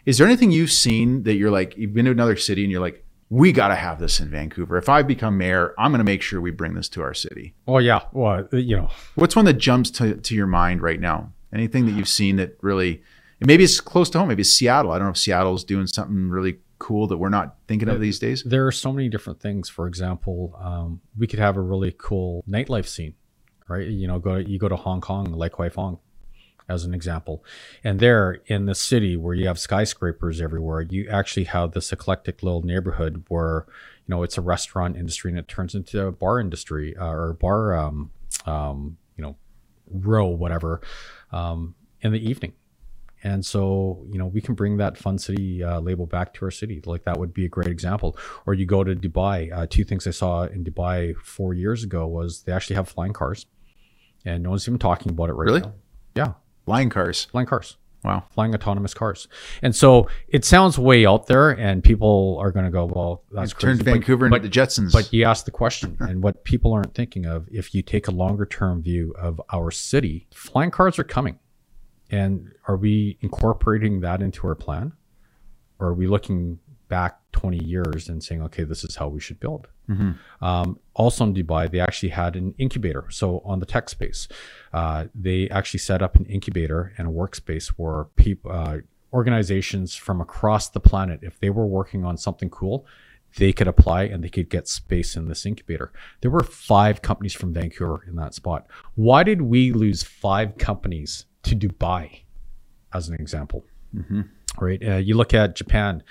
Is there anything you've seen that you're like, you've been to another city and you're like, we got to have this in Vancouver. If I become mayor, I'm going to make sure we bring this to our city. Oh yeah, well you know, What's one that jumps to, to your mind right now? Anything that you've seen that really, maybe it's close to home. Maybe it's Seattle. I don't know if Seattle's doing something really cool that we're not thinking of these days. there are so many different things. For example, um, we could have a really cool nightlife scene, right? You know, go you go to Hong Kong, like Hoi Fong, as an example, and there in the city where you have skyscrapers everywhere, you actually have this eclectic little neighborhood where you know it's a restaurant industry and it turns into a bar industry uh, or bar, um, um, you know, row whatever, um, in the evening. And so, you know, we can bring that Fun City uh, label back to our city. Like that would be a great example. Or you go to Dubai. Uh, two things I saw in Dubai four years ago was they actually have flying cars, and no one's even talking about it right Really? now. Yeah, Flying cars. flying cars, Wow. flying autonomous cars. And so it sounds way out there, and people are going to go, "Well, that's Turn crazy." But- Vancouver but, into the Jetsons. but you asked the question, and what people aren't thinking of, if you take a longer term view of our city, flying cars are coming. And are we incorporating that into our plan? Or are we looking back 20 years and saying, okay, this is how we should build? Um, also in Dubai, they actually had an incubator. So on the tech space, uh, they actually set up an incubator and a workspace where people, uh, organizations from across the planet, if they were working on something cool, they could apply and they could get space in this incubator. There were five companies from Vancouver in that spot. Why did we lose five companies to Dubai, as an example? Right. Uh, you look at Japan,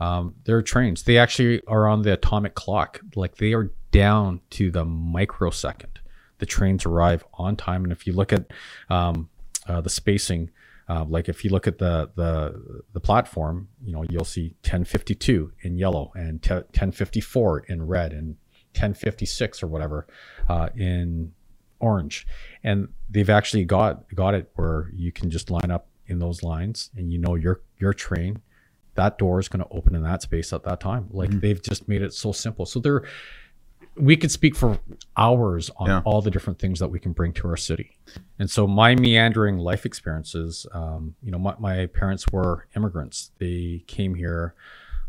um, their trains, they actually are on the atomic clock. Like they are down to the microsecond. The trains arrive on time. And if you look at um, uh, the spacing, uh, like if you look at the, the the platform, you know you'll see 1052 in yellow and 10, 1054 in red and 1056 or whatever uh, in orange, and they've actually got got it where you can just line up in those lines, and you know your your train, that door is going to open in that space at that time. Like they've just made it so simple. So they're we could speak for hours on Yeah. all the different things that we can bring to our city. And so my meandering life experiences, um, you know, my, my parents were immigrants. They came here.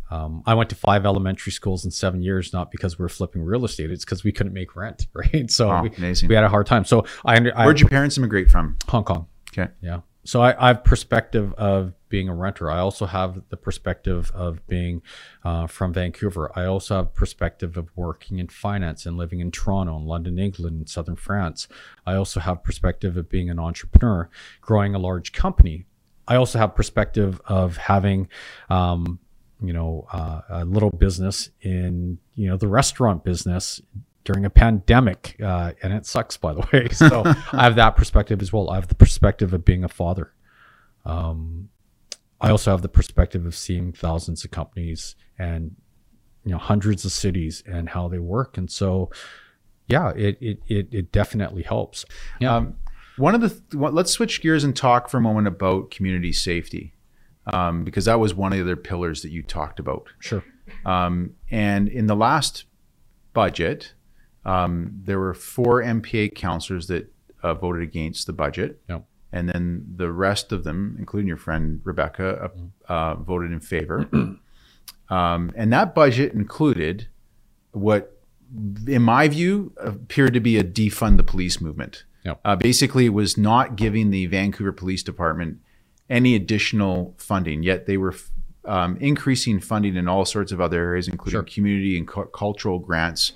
Um, I went to five elementary schools in seven years, not because we were flipping real estate. It's because we couldn't make rent, right? So Wow, we, amazing. we had a hard time. So I, under, I Where'd your parents immigrate from? Hong Kong. Okay. Yeah. So I, I have perspective of being a renter. I also have the perspective of being uh, from Vancouver. I also have perspective of working in finance and living in Toronto and London, England, and Southern France. I also have perspective of being an entrepreneur, growing a large company. I also have perspective of having, um, you know, uh, a little business in you know the restaurant business during a pandemic, uh, and it sucks, by the way. So I have that perspective as well. I have the perspective of being a father. Um, I also have the perspective of seeing thousands of companies and you know hundreds of cities and how they work, and so yeah, it it it, it definitely helps. Yeah, Um, one of the th- let's switch gears and talk for a moment about community safety, um, because that was one of the other pillars that you talked about. sure. Um, and in the last budget, um, there were four NPA councillors that uh, voted against the budget. Yep. And then the rest of them, including your friend Rebecca, uh, uh, voted in favor. um, and that budget included what, in my view, appeared to be a defund the police movement. Yep. Uh, basically, it was not giving the Vancouver Police Department any additional funding, yet they were um, increasing funding in all sorts of other areas, including Sure. community and cu- cultural grants.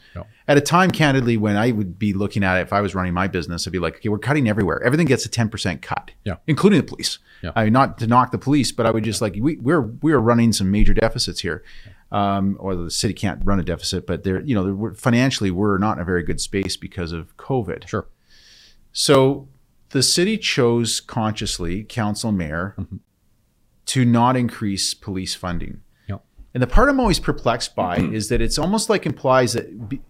At a time, candidly, when I would be looking at it, if I was running my business, I'd be like, okay, we're cutting everywhere. Everything gets a 10% cut, Yeah. including the police. Yeah. I mean, not to knock the police, but I would just like, we, we're, we're running some major deficits here. Um, or the city can't run a deficit, but they're, you know, they're, financially, we're not in a very good space because of COVID. Sure. So the city chose consciously, council mayor, to not increase police funding. Yep. And the part I'm always perplexed by is that it's almost like implies that be,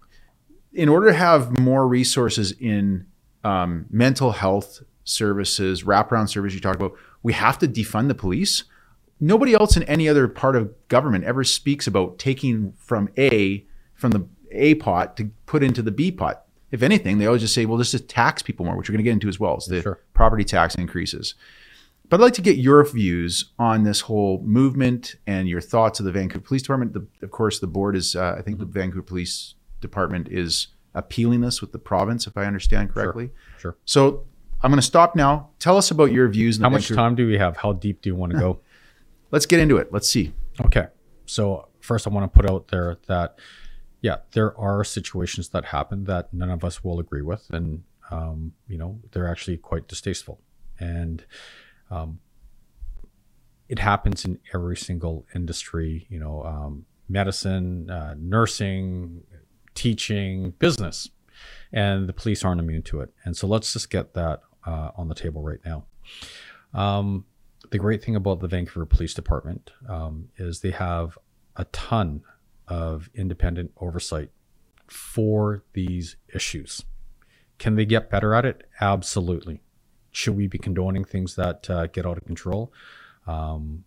in order to have more resources in um, mental health services, wraparound services you talk about, we have to defund the police. Nobody else in any other part of government ever speaks about taking from A, from the A pot to put into the B pot. If anything, they always just say, well, let's just tax people more, which we're going to get into as well. It's the Sure. property tax increases. But I'd like to get your views on this whole movement and your thoughts of the Vancouver Police Department. The, of course, the board is, uh, I think, the Vancouver Police Department is appealing this with the province, if I understand correctly. Sure. sure. So I'm going to stop now. Tell us about your views. How much Vancouver- time do we have? How deep do you want to go? Let's get into it. Let's see. Okay. So first, I want to put out there that, yeah, there are situations that happen that none of us will agree with, and um, you know they're actually quite distasteful, and um, it happens in every single industry. You know, um, medicine, uh, nursing, teaching, business, and the police aren't immune to it. And so let's just get that uh, on the table right now. Um, the great thing about the Vancouver Police Department um, is they have a ton of independent oversight for these issues. Can they get better at it? Absolutely. Should we be condoning things that uh, get out of control? Um,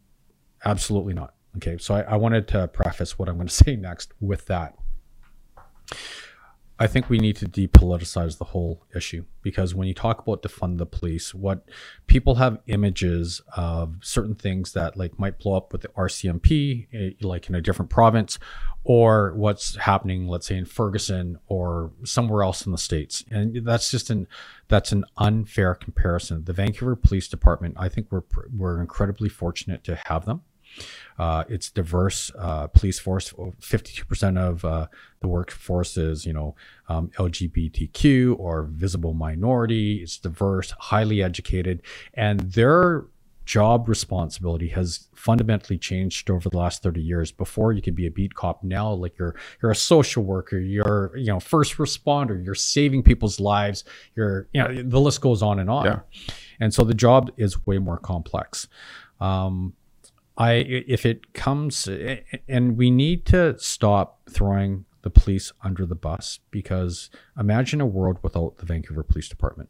absolutely not. Okay, so I, I wanted to preface what I'm going to say next with that. I think we need to depoliticize the whole issue because when you talk about defund the police, what people have images of certain things that like might blow up with the RCMP, eh, like in a different province, or what's happening, let's say in Ferguson or somewhere else in the states, and that's just an that's an unfair comparison. The Vancouver Police Department, I think we're we're incredibly fortunate to have them. Uh, it's diverse uh, police force. Fifty-two percent of uh, the workforce is, you know, um, LGBTQ or visible minority. It's diverse, highly educated, and their job responsibility has fundamentally changed over the last 30 years before you could be a beat cop now like you're you're a social worker you're you know first responder you're saving people's lives you're you know the list goes on and on Yeah. and so the job is way more complex um, I if it comes and we need to stop throwing the police under the bus because imagine a world without the Vancouver Police Department.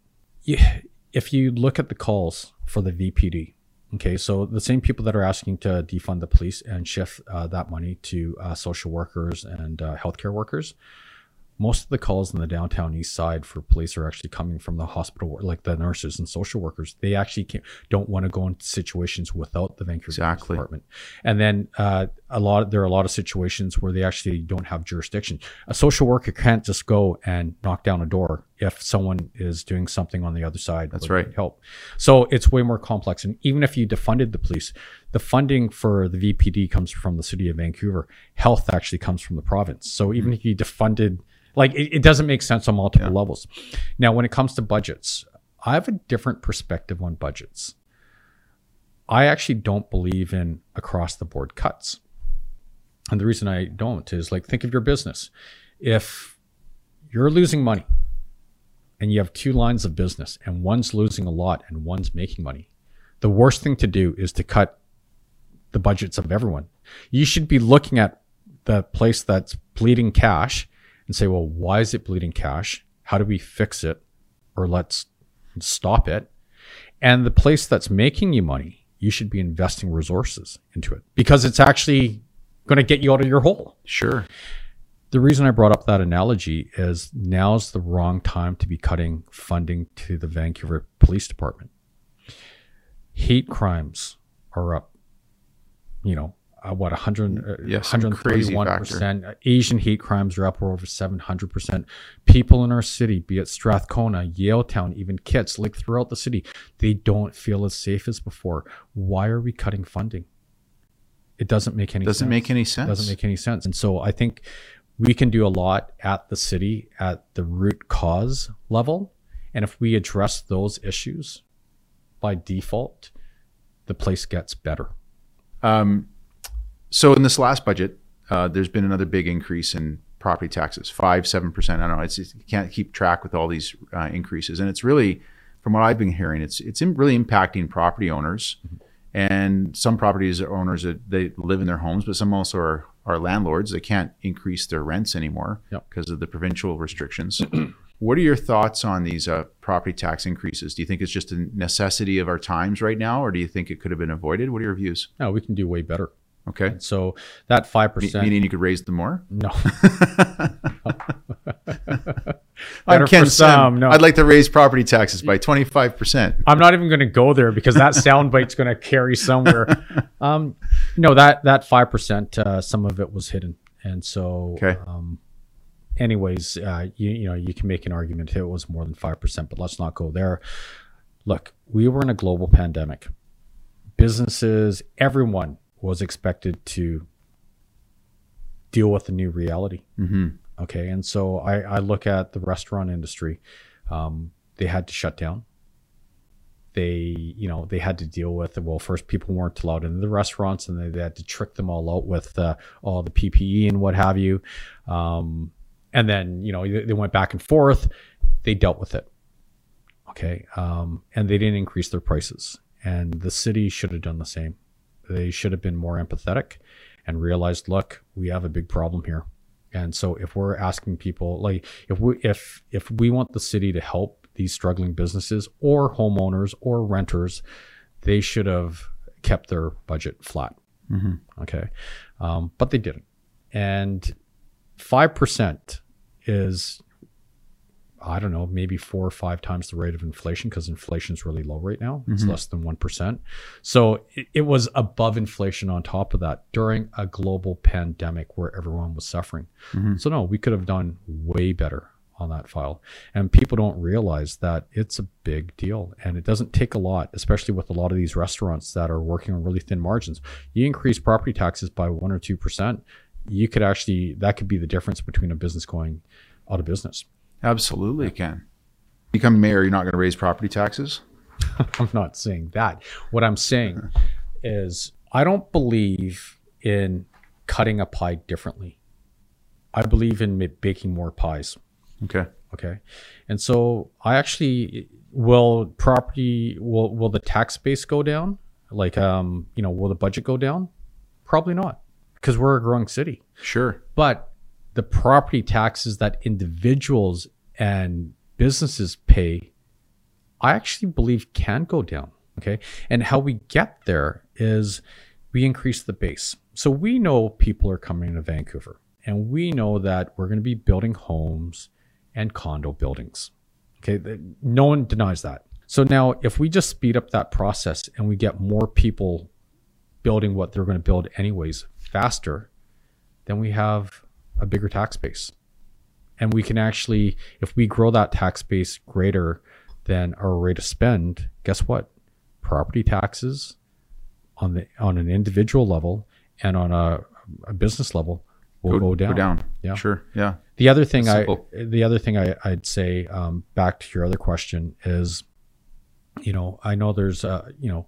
If you look at the calls for the VPD, okay, so the same people that are asking to defund the police and shift uh, that money to uh, social workers and uh, healthcare workers, most of the calls in the downtown east side for police are actually coming from the hospital, like the nurses and social workers. They actually can't, don't want to go into situations without the Vancouver Exactly. Department. And then uh, a lot, there are a lot of situations where they actually don't have jurisdiction. A social worker can't just go and knock down a door if someone is doing something on the other side. That's right. Help. So it's way more complex. And even if you defunded the police, the funding for the VPD comes from the city of Vancouver. Health actually comes from the province. So even if you defunded, like it, it doesn't make sense on multiple levels. Now, when it comes to budgets, I have a different perspective on budgets. I actually don't believe in across the board cuts. And the reason I don't is like, think of your business. If you're losing money and you have two lines of business and one's losing a lot and one's making money, the worst thing to do is to cut the budgets of everyone. You should be looking at the place that's bleeding cash and say, well, why is it bleeding cash? How do we fix it? Or let's stop it. And the place that's making you money, you should be investing resources into it because it's actually going to get you out of your hole. Sure. The reason I brought up that analogy is now's the wrong time to be cutting funding to the Vancouver Police Department. Hate crimes are up, you know, uh, what 100 uh, crazy 131%. Asian hate crimes are up over 700%. People in our city, be it Strathcona, Yaletown even Kits, like throughout the city, they don't feel as safe as before. Why are we cutting funding? It doesn't make any Doesn't sense make any sense. doesn't make any sense. And so I think we can do a lot at the city at the root cause level. And if we address those issues by default, the place gets better. Um, so in this last budget, uh, there's been another big increase in property taxes, five, seven percent. I don't know. It's you can't keep track with all these uh, increases, and it's really, from what I've been hearing, it's it's really impacting property owners, and some properties are owners that they live in their homes, but some also are are landlords. They can't increase their rents anymore Yep. because of the provincial restrictions. What are your thoughts on these uh, property tax increases? Do you think it's just a necessity of our times right now, or do you think it could have been avoided? What are your views? No, we can do way better. Okay. So that five percent. Meaning you could raise them more? No. I'm Ken Sim. no. I'd like to raise property taxes by 25%. I'm not even going to go there because that soundbite's going to carry somewhere. Um, no, that that five percent, uh, some of it was hidden, and so, Okay. um, anyways, uh, you you know you can make an argument it was more than five percent, but let's not go there. Look, we were in a global pandemic. Businesses, everyone was expected to deal with the new reality. hmm Okay, and so I, I look at the restaurant industry. Um, they had to shut down. They, you know, they had to deal with well. First, people weren't allowed into the restaurants, and they, they had to trick them all out with uh, all the PPE and what have you. Um, and then, you know, they, they went back and forth. They dealt with it. Okay, um, and they didn't increase their prices. And the city should have done the same. They should have been more empathetic and realized, look, we have a big problem here. And so if we're asking people like if we if if we want the city to help these struggling businesses or homeowners or renters, they should have kept their budget flat. hmm Okay. Um, but they didn't. And 5% is, I don't know, maybe four or five times the rate of inflation because inflation is really low right now. It's Mhm. less than 1%. So it, it was above inflation on top of that during a global pandemic where everyone was suffering. hmm So, no, we could have done way better on that file. And people don't realize that it's a big deal and it doesn't take a lot, especially with a lot of these restaurants that are working on really thin margins. You increase property taxes by one or 2%, you could actually, that could be the difference between a business going out of business. Absolutely, can Become mayor, you're not going to raise property taxes? I'm not saying that. What I'm saying is, I don't believe in cutting a pie differently. I believe in baking more pies. Okay. Okay. And so I actually will property will will the tax base go down? Like um, you know, will the budget go down? Probably not. Because we're a growing city. Sure. But the property taxes that individuals and businesses pay, I actually believe can go down. Okay. And how we get there is we increase the base. So we know people are coming to Vancouver and we know that we're going to be building homes and condo buildings. Okay. No one denies that. So now if we just speed up that process and we get more people building what they're going to build anyways faster, then we have a bigger tax base. And we can actually, if we grow that tax base greater than our rate of spend, guess what? Property taxes on the on an individual level and on a, a business level will go, down. Go down. Yeah. Sure. Yeah. The other thing I the other thing I, I'd say um, back to your other question is, you know, I know there's uh, you know,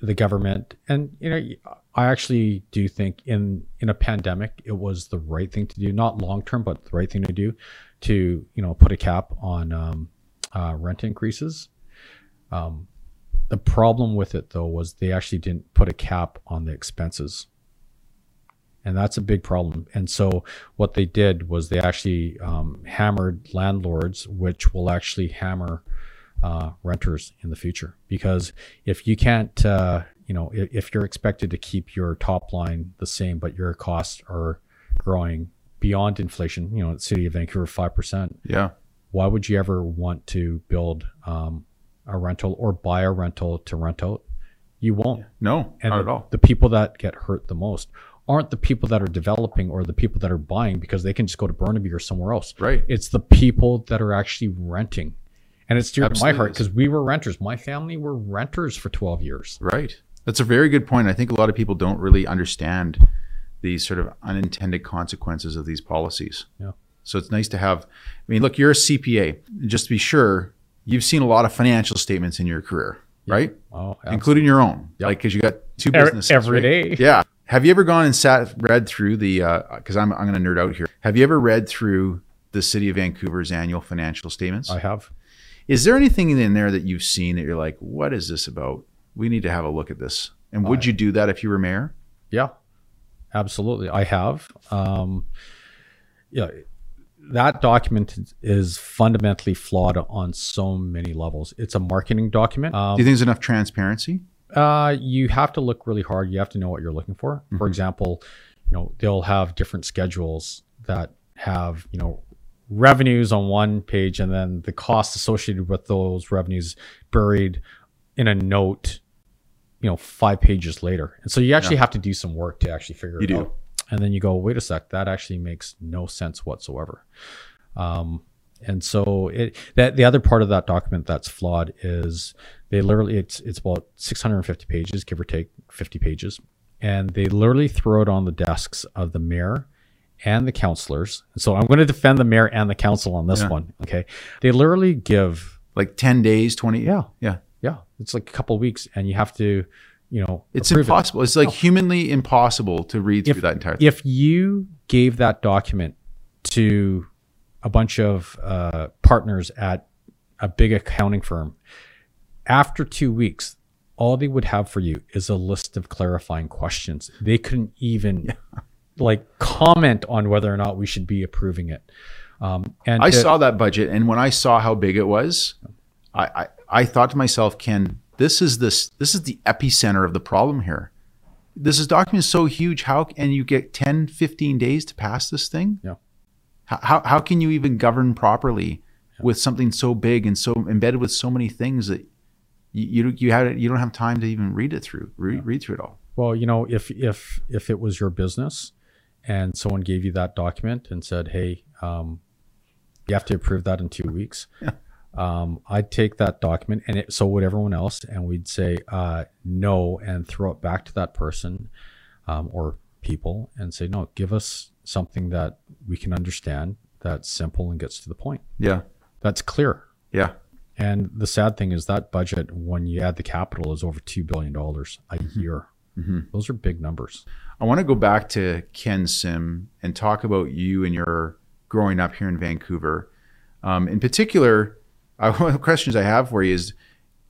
the government and you know I actually do think in in a pandemic it was the right thing to do, not long term, but the right thing to do, to you know put a cap on um, uh, rent increases. Um, the problem with it though was they actually didn't put a cap on the expenses and that's a big problem. And so what they did was they actually um, hammered landlords, which will actually hammer uh, renters in the future. Because if you can't, uh, you know, if, if you're expected to keep your top line the same, but your costs are growing beyond inflation, you know, the city of Vancouver five percent, Yeah. why would you ever want to build um, a rental or buy a rental to rent out? You won't. No, And not the, at all. the people that get hurt the most aren't the people that are developing or the people that are buying because they can just go to Burnaby or somewhere else. Right. It's the people that are actually renting. And it's dear to my heart because we were renters. My family were renters for 12 years. Right. That's a very good point. I think a lot of people don't really understand the sort of unintended consequences of these policies. Yeah. So it's nice to have. I mean, look, you're a CPA. Just to be sure, you've seen a lot of financial statements in your career, right? Oh, Including your own, Yep. like because you got two businesses every right? day. Yeah. Have you ever gone and sat read through the? Uh, because I'm I'm going to nerd out here. Have you ever read through the City of Vancouver's annual financial statements? I have. Is there anything in there that you've seen that you're like, what is this about? We need to have a look at this. And would you do that if you were mayor? Yeah, absolutely. I have. Um, yeah, that document is fundamentally flawed on so many levels. It's a marketing document. Um, Do you think there's enough transparency? Uh, you have to look really hard. You have to know what you're looking for. For example, you know they'll have different schedules that have you know revenues on one page and then the costs associated with those revenues buried in a note, you know, five pages later. And so you actually have to do some work to actually figure You it do. out. And then you go, wait a sec, that actually makes no sense whatsoever. Um, and so it that the other part of that document that's flawed is they literally it's it's about 650 pages, give or take 50 pages, and they literally throw it on the desks of the mayor and the councilors. So I'm going to defend the mayor and the council on this Yeah. one. Okay, they literally give Like 10 days, 20. Yeah. Yeah. Yeah, it's like a couple of weeks, and you have to, you know, It's approve it. impossible. It's like humanly impossible to read through that entire thing. if you gave that document to a bunch of uh, partners at a big accounting firm, after two weeks, all they would have for you is a list of clarifying questions. They couldn't even like comment on whether or not we should be approving it. Um, and I to- saw that budget, and when I saw how big it was, I, I, I thought to myself, Ken, this is this this is the epicenter of the problem here. This is document is so huge. How and you get 10, 15 days to pass this thing? Yeah. How how, how can you even govern properly with something so big and so embedded with so many things that you you, you had you don't have time to even read it through read, read through it all. Well, you know, if if if it was your business and someone gave you that document and said, "Hey, um, you have to approve that in two weeks," um, I'd take that document and it, so would everyone else, and we'd say uh, no and throw it back to that person um, or people and say, "No, give us something that we can understand, that's simple and gets to the point, Yeah. that's clear." Yeah. And the sad thing is that budget, when you add the capital, is over two billion dollars a year. Those are big numbers. I want to go back to Ken Sim and talk about you and your growing up here in Vancouver. Um, in particular, I, one of the questions I have for you is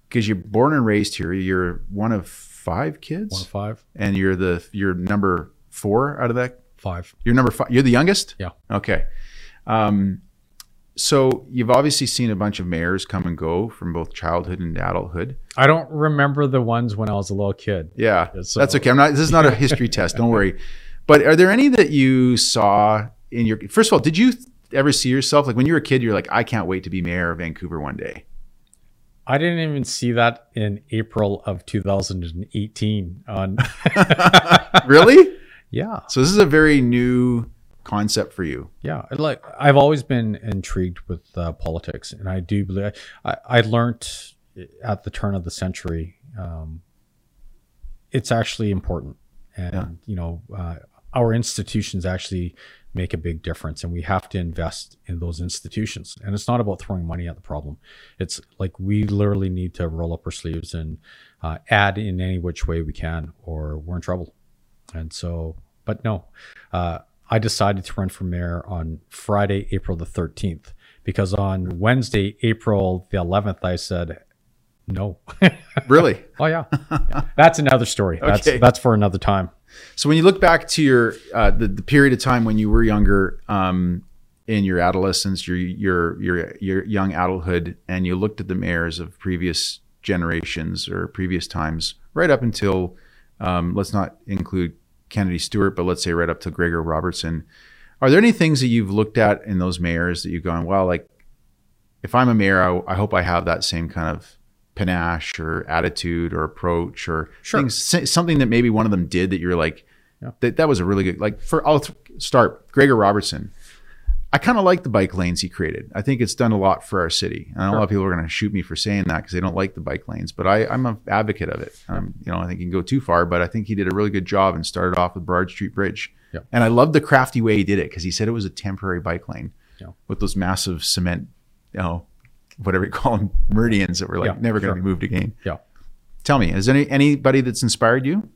because you're born and raised here, you're one of five kids, One of five, and you're the you're number four out of that. five. You're number five. You're the youngest. Yeah. Okay. Um, so you've obviously seen a bunch of mayors come and go from both childhood and adulthood. I don't remember the ones when I was a little kid. Yeah, so- that's okay. I'm not. This is not a history test. Don't worry. But are there any that you saw in your? First of all, did you ever see yourself like when you were a kid? You're like, I can't wait to be mayor of Vancouver one day. I didn't even see that in April of 2018. On Really? yeah, so this is a very new concept for you. yeah. Like I've always been intrigued with uh, politics, and I do believe I, I learned at the turn of the century. Um, it's actually important, and Yeah. you know, uh, our institutions actually make a big difference, and we have to invest in those institutions. And it's not about throwing money at the problem. It's like we literally need to roll up our sleeves and uh, add in any which way we can, or we're in trouble. And so, but no, uh, I decided to run for mayor on Friday, April the 13th, because on Wednesday, April the 11th, I said no. Really? oh yeah. Yeah. that's another story. That's that's for another time. So when you look back to your uh, the, the period of time when you were younger, um, in your adolescence, your your your your young adulthood, and you looked at the mayors of previous generations or previous times, right up until um, let's not include Kennedy Stewart, but let's say right up to Gregor Robertson. Are there any things that you've looked at in those mayors that you've gone, well, like if I'm a mayor, I, I hope I have that same kind of panache or attitude or approach or Sure. things, something that maybe one of them did that you're like, Yeah. that, that was a really good, like for, I'll start Gregor Robertson. I kind of like the bike lanes he created. I think it's done a lot for our city. And a lot of people are going to shoot me for saying that because they don't like the bike lanes, but I, I'm an advocate of it. Um, you know, I think he can go too far, but I think he did a really good job and started off with Burrard Street Bridge. Yep. And I love the crafty way he did it because he said it was a temporary bike lane Yeah. with those massive cement, you know, whatever you call them, meridians that were like Yeah, never going to sure. be moved again. Yeah. Tell me, is any anybody that's inspired you?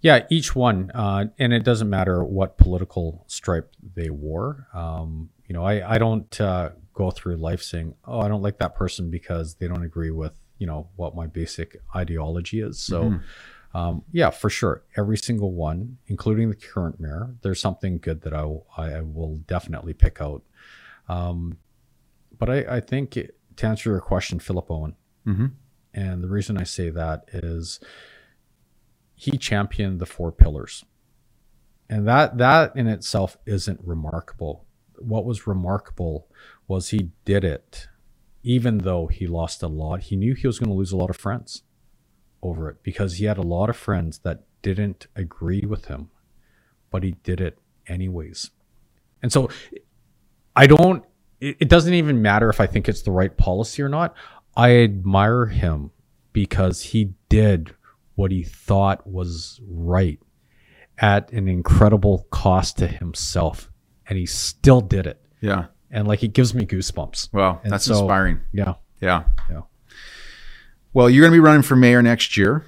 Yeah, each one, uh, and it doesn't matter what political stripe they wore. Um, you know, I I don't uh, go through life saying, "Oh, I don't like that person because they don't agree with you know what my basic ideology is." So, um, yeah, for sure, every single one, including the current mayor, there's something good that I will, I will definitely pick out. Um, but I, I think it, to answer your question, Philip Owen, Mhm. and the reason I say that is he championed the four pillars and that that in itself isn't remarkable what was remarkable was he did it even though he lost a lot. He knew he was going to lose a lot of friends over it because he had a lot of friends that didn't agree with him, but he did it anyways. And so I don't, it, it doesn't even matter if I think it's the right policy or not. I admire him because he did what he thought was right at an incredible cost to himself. And he still did it. Yeah. And like it gives me goosebumps. Wow. And That's so- inspiring. Yeah. Yeah. Yeah. Well, you're going to be running for mayor next year.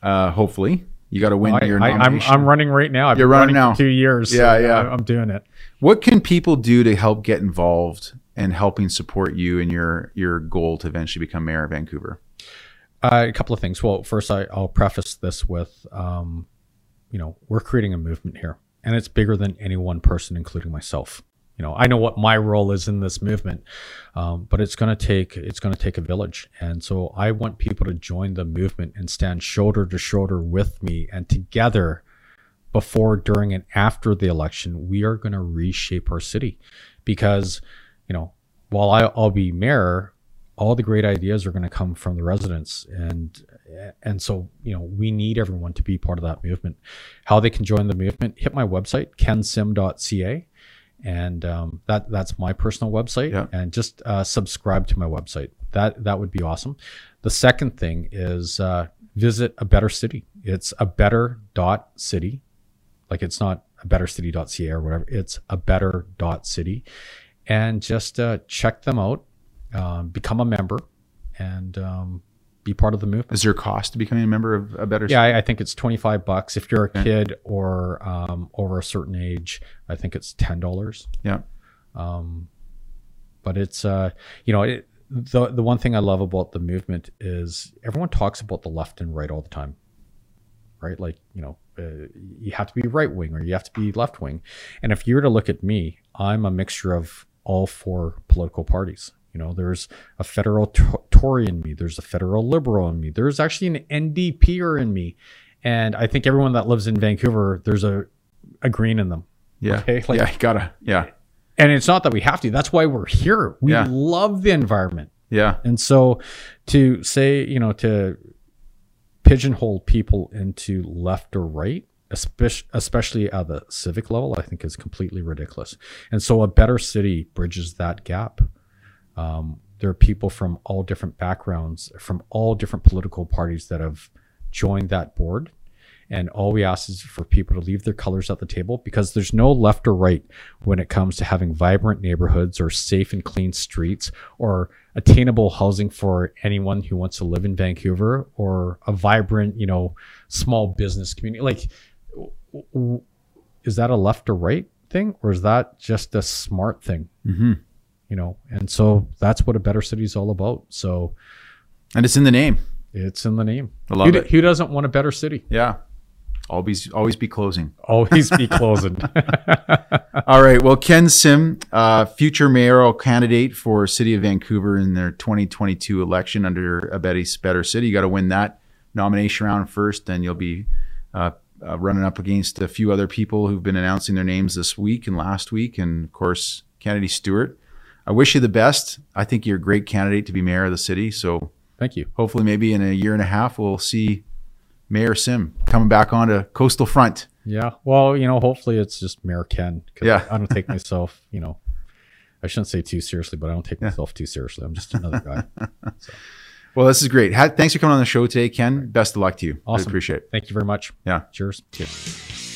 Uh, hopefully, you got to win I, your I, I'm, nomination. I'm running right now. I've You're been running now. two years. so Yeah, yeah. I- I'm doing it. what can people do to help get involved and helping support you in your your goal to eventually become mayor of Vancouver? Uh, a couple of things. Well, first, I, I'll preface this with, um, you know, we're creating a movement here, and it's bigger than any one person, including myself. You know, I know what my role is in this movement, um, but it's going to take it's going to take a village, and so I want people to join the movement and stand shoulder to shoulder with me, and together, before, during, and after the election, we are going to reshape our city, because, you know, while I, I'll be mayor, all the great ideas are going to come from the residents. And and so you know we need everyone to be part of that movement. How they can join the movement hit my website kensim.ca and um, that that's my personal website. Yeah. and just uh, subscribe to my website. That that would be awesome. The second thing is uh, visit a better city. It's a better dot city. Like it's not a bettercity.ca or whatever. It's a better dot city. And just uh, check them out. Um, become a member. And um, be part of the movement. Is there a cost to becoming a member of a better? Yeah, I, I think it's 25 bucks. If you're a Okay. kid or um, over a certain age, I think it's $10. Yeah. Um, but it's, uh, you know, it, the, the one thing I love about the movement is everyone talks about the left and right all the time, right? Like, you know, uh, you have to be right wing or you have to be left wing. And if you were to look at me, I'm a mixture of all four political parties. You know, there's a federal to- Tory in me, there's a federal liberal in me, there's actually an NDPer in me. And I think everyone that lives in Vancouver, there's a, a green in them. Yeah. Okay, like- yeah. Gotta. Yeah. And it's not that we have to, that's why we're here. We Yeah. love the environment. Yeah. And so to say, you know, to pigeonhole people into left or right, especially, especially at the civic level, I think is completely ridiculous. And so a better city bridges that gap. Um, there are people from all different backgrounds, from all different political parties that have joined that board. And all we ask is for people to leave their colors at the table because there's no left or right when it comes to having vibrant neighborhoods or safe and clean streets or attainable housing for anyone who wants to live in Vancouver or a vibrant, you know, small business community. Like, is that a left or right thing or is that just a smart thing? hmm You know, and so that's what a better city is all about. So And it's in the name. it's in the name. I love who, it. who doesn't want a better city? Yeah. Always, always be closing. Always be closing. All right. Well, Ken Sim, uh, future mayoral candidate for City of Vancouver in their 2022 election under a Better City. You got to win that nomination round first, and you'll be uh, uh, running up against a few other people who've been announcing their names this week and last week, and of course Kennedy Stewart. I wish you the best. I think you're a great candidate to be mayor of the city. So Thank you. hopefully, maybe in a year and a half, we'll see Mayor Sim coming back onto Coastal Front. Yeah. Well, you know, hopefully it's just Mayor Ken. Yeah. I don't take myself, you know, I shouldn't say too seriously, but I don't take myself too seriously. I'm just another guy. Well, this is great. Ha- Thanks for coming on the show today, Ken. Best of luck to you. I Awesome. appreciate it. Thank you very much. Yeah. Cheers. Cheers.